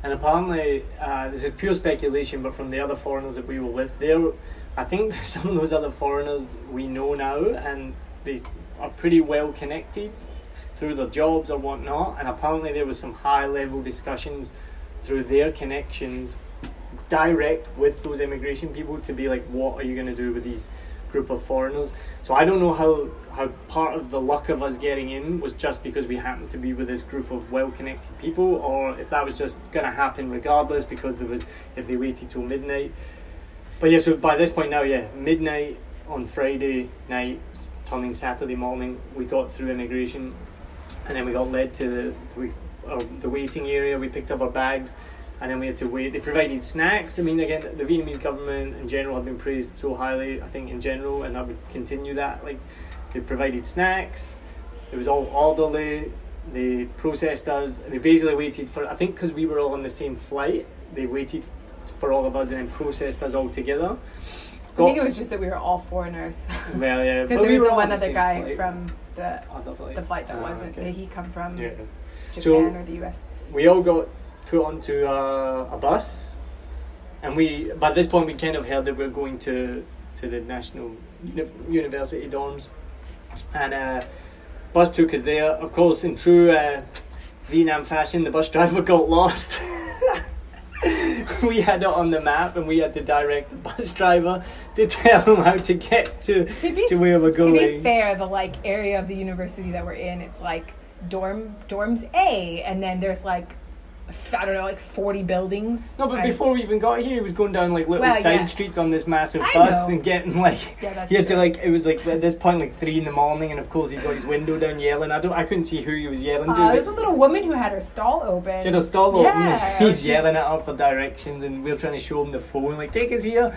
[SPEAKER 1] And apparently, uh, this is pure speculation, but from the other foreigners that we were with, there, I think some of those other foreigners we know now, and they are pretty well connected through their jobs or whatnot. And apparently, there was some high level discussions through their connections, direct with those immigration people, to be like, what are you going to do with these group of foreigners? So I don't know how how part of the luck of us getting in was just because we happened to be with this group of well-connected people, or if that was just going to happen regardless because there was if they waited till midnight. But yeah, so by this point now, yeah, midnight on Friday night, turning Saturday morning, we got through immigration, and then we got led to the we, uh, the waiting area. We picked up our bags, and then we had to wait. They provided snacks. I mean, again, the Vietnamese government in general have been praised so highly. I think in general, and I would continue that. Like, they provided snacks. It was all orderly. They processed us. They basically waited for. I think because we were all on the same flight, they waited for all of us and then processed us all together.
[SPEAKER 2] I think it was just that we were all foreigners.
[SPEAKER 1] well, yeah,
[SPEAKER 2] Because
[SPEAKER 1] but
[SPEAKER 2] there
[SPEAKER 1] we
[SPEAKER 2] was
[SPEAKER 1] were
[SPEAKER 2] the one other
[SPEAKER 1] same
[SPEAKER 2] guy
[SPEAKER 1] flight.
[SPEAKER 2] from the
[SPEAKER 1] Other flight.
[SPEAKER 2] the flight that
[SPEAKER 1] Ah,
[SPEAKER 2] wasn't.
[SPEAKER 1] okay.
[SPEAKER 2] Did he come from
[SPEAKER 1] Yeah.
[SPEAKER 2] Japan
[SPEAKER 1] So-
[SPEAKER 2] or the US?
[SPEAKER 1] we all got put onto a, a bus, and we by this point we kind of heard that we are going to to the national uni- university dorms, and uh, bus took us there. Of course, in true uh, Vietnam fashion, the bus driver got lost. we had it on the map, and we had to direct the bus driver to tell him how to get to
[SPEAKER 2] To be
[SPEAKER 1] to where we're going.
[SPEAKER 2] to be fair, the like area of the university that we're in, it's like dorm dorms A, and then there's like I don't know, like forty buildings.
[SPEAKER 1] No, but
[SPEAKER 2] I-
[SPEAKER 1] before we even got here, he was going down like little
[SPEAKER 2] Well,
[SPEAKER 1] side
[SPEAKER 2] yeah.
[SPEAKER 1] streets on this massive
[SPEAKER 2] I
[SPEAKER 1] bus
[SPEAKER 2] know.
[SPEAKER 1] and getting like.
[SPEAKER 2] Yeah,
[SPEAKER 1] he had to like. It was like at this point like three in the morning, and of course he's got his window down yelling. I don't. I couldn't see who he was yelling to.
[SPEAKER 2] Uh, there's a little woman who had her stall open.
[SPEAKER 1] she had a stall open.
[SPEAKER 2] Yeah,
[SPEAKER 1] and he's yelling at her for directions, and we are trying to show him the phone, like take us here.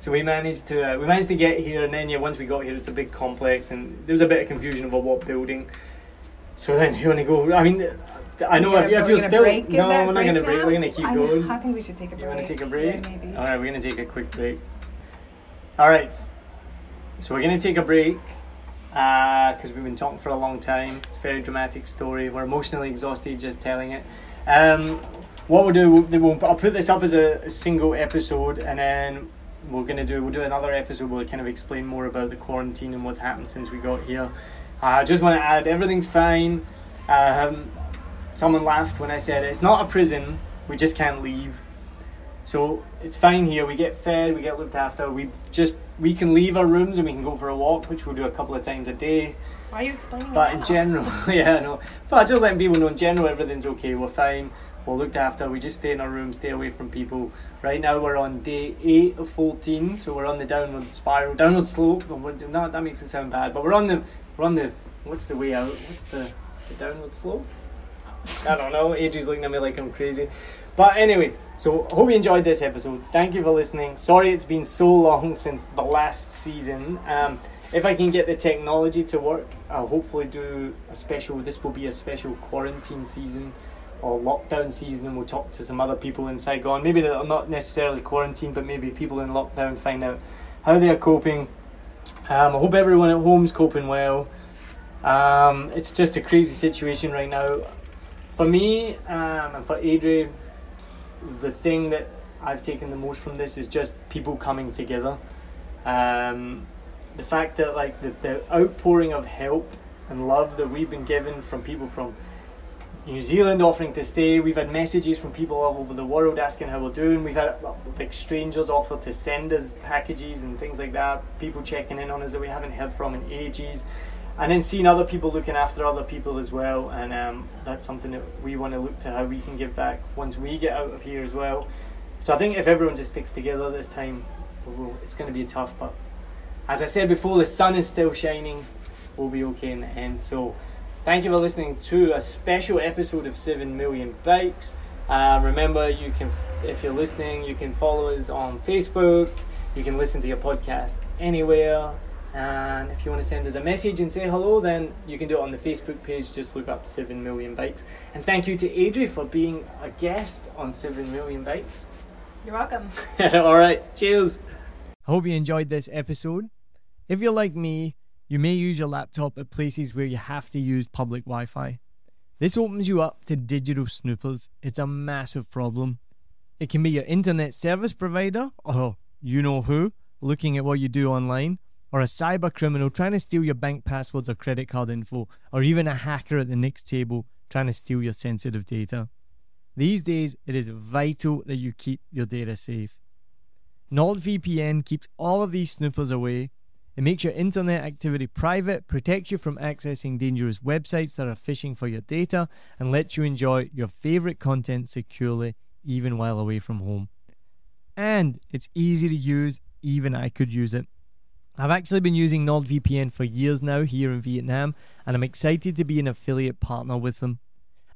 [SPEAKER 1] So we managed to uh, we managed to get here, and then yeah, once we got here, it's a big complex, and there was a bit of confusion about what building. So then you want to go? I mean, I know if,
[SPEAKER 2] gonna-
[SPEAKER 1] if you're still
[SPEAKER 2] break
[SPEAKER 1] no, we're not going to
[SPEAKER 2] break now?
[SPEAKER 1] We're going to keep
[SPEAKER 2] I,
[SPEAKER 1] going.
[SPEAKER 2] I think we should take a break.
[SPEAKER 1] You want to take a break?
[SPEAKER 2] Yeah, maybe.
[SPEAKER 1] All right, we're going to take a quick break. All right, so we're going to take a break because we've been talking for a long time. It's a very dramatic story. We're emotionally exhausted just telling it. Um, what we'll do, we'll, we'll, I'll put this up as a, single episode, and then we're going to do we'll do another episode where we kind of explain more about the quarantine and what's happened since we got here. I just want to add, everything's fine. Um, someone laughed when I said it's not a prison. We just can't leave. So it's fine here. We get fed, we get looked after. We just we can leave our rooms and we can go for a walk, which we'll do a couple of times a day.
[SPEAKER 2] Why are you explaining
[SPEAKER 1] But
[SPEAKER 2] that?
[SPEAKER 1] in general, yeah, no. But just letting people know in general everything's okay. We're fine. We're looked after. We just stay in our room, stay away from people. Right now we're on day eight of fourteen, so we're on the downward spiral, downward slope. Not that makes it sound bad, but we're on the we're on the what's the way out? What's the the downward slope? I don't know. Adrie's looking at me like I'm crazy. But anyway, so hope you enjoyed this episode. Thank you for listening. Sorry it's been so long since the last season. Um, if I can get the technology to work, I'll hopefully do a special. This will be a special quarantine season or lockdown season, and we'll talk to some other people in Saigon. Maybe that are not necessarily quarantined, but maybe people in lockdown find out how they are coping. Um, I hope everyone at home's coping well. Um, it's just a crazy situation right now. For me um, and for Adrie, the thing that I've taken the most from this is just people coming together. Um, the fact that like the, the outpouring of help and love that we've been given from people from New Zealand offering to stay. We've had messages from people all over the world asking how we're doing. We've had uh, like strangers offer to send us packages and things like that. People checking in on us that we haven't heard from in ages. And then seeing other people looking after other people as well. And um, that's something that we want to look to how we can give back once we get out of here as well. So I think if everyone just sticks together this time, it's going to be tough. But as I said before, the sun is still shining. We'll be okay in the end. So thank you for listening to a special episode of 7 Million Bikes. Uh, remember, you can, if you're listening, you can follow us on Facebook. You can listen to your podcast anywhere. And if you want to send us a message and say hello, then you can do it on the Facebook page. Just look up 7 Million Bikes. And thank you to Adrie for being a guest on 7 Million Bikes.
[SPEAKER 2] You're welcome.
[SPEAKER 1] All right, cheers. I hope you enjoyed this episode. If you're like me, you may use your laptop at places where you have to use public Wi Fi. This opens you up to digital snoopers. It's a massive problem. It can be your internet service provider, or you know who, looking at what you do online, or a cyber criminal trying to steal your bank passwords or credit card info, or even a hacker at the next table trying to steal your sensitive data. These days, it is vital that you keep your data safe. NordVPN keeps all of these snoopers away. It makes your internet activity private, protects you from accessing dangerous websites that are phishing for your data, and lets you enjoy your favorite content securely even while away from home. And it's easy to use, even I could use it. I've actually been using NordVPN for years now here in Vietnam, and I'm excited to be an affiliate partner with them.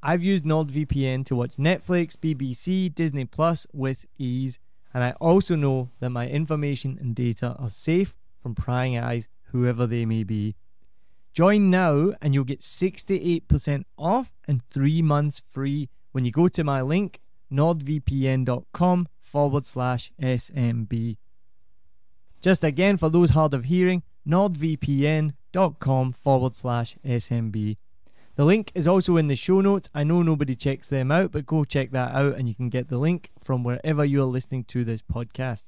[SPEAKER 1] I've used NordVPN to watch Netflix, BBC, Disney Plus with ease, and I also know that my information and data are safe from prying eyes, whoever they may be. Join now, and you'll get 68% off and three months free when you go to my link, nordvpn.com forward slash SMB. Just again, for those hard of hearing, nordvpn.com forward slash SMB. The link is also in the show notes. I know nobody checks them out, but go check that out and you can get the link from wherever you're listening to this podcast.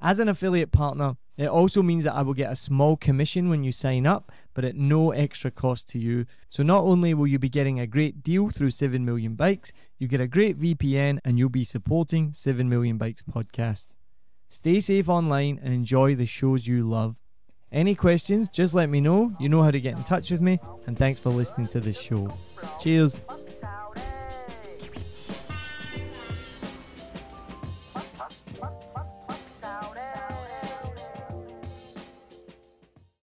[SPEAKER 1] As an affiliate partner, it also means that I will get a small commission when you sign up, but at no extra cost to you. So not only will you be getting a great deal through 7 Million Bikes, you get a great VPN and you'll be supporting 7 Million Bikes podcast. Stay safe online and enjoy the shows you love. Any questions, just let me know. You know how to get in touch with me, and thanks for listening to this show. Cheers.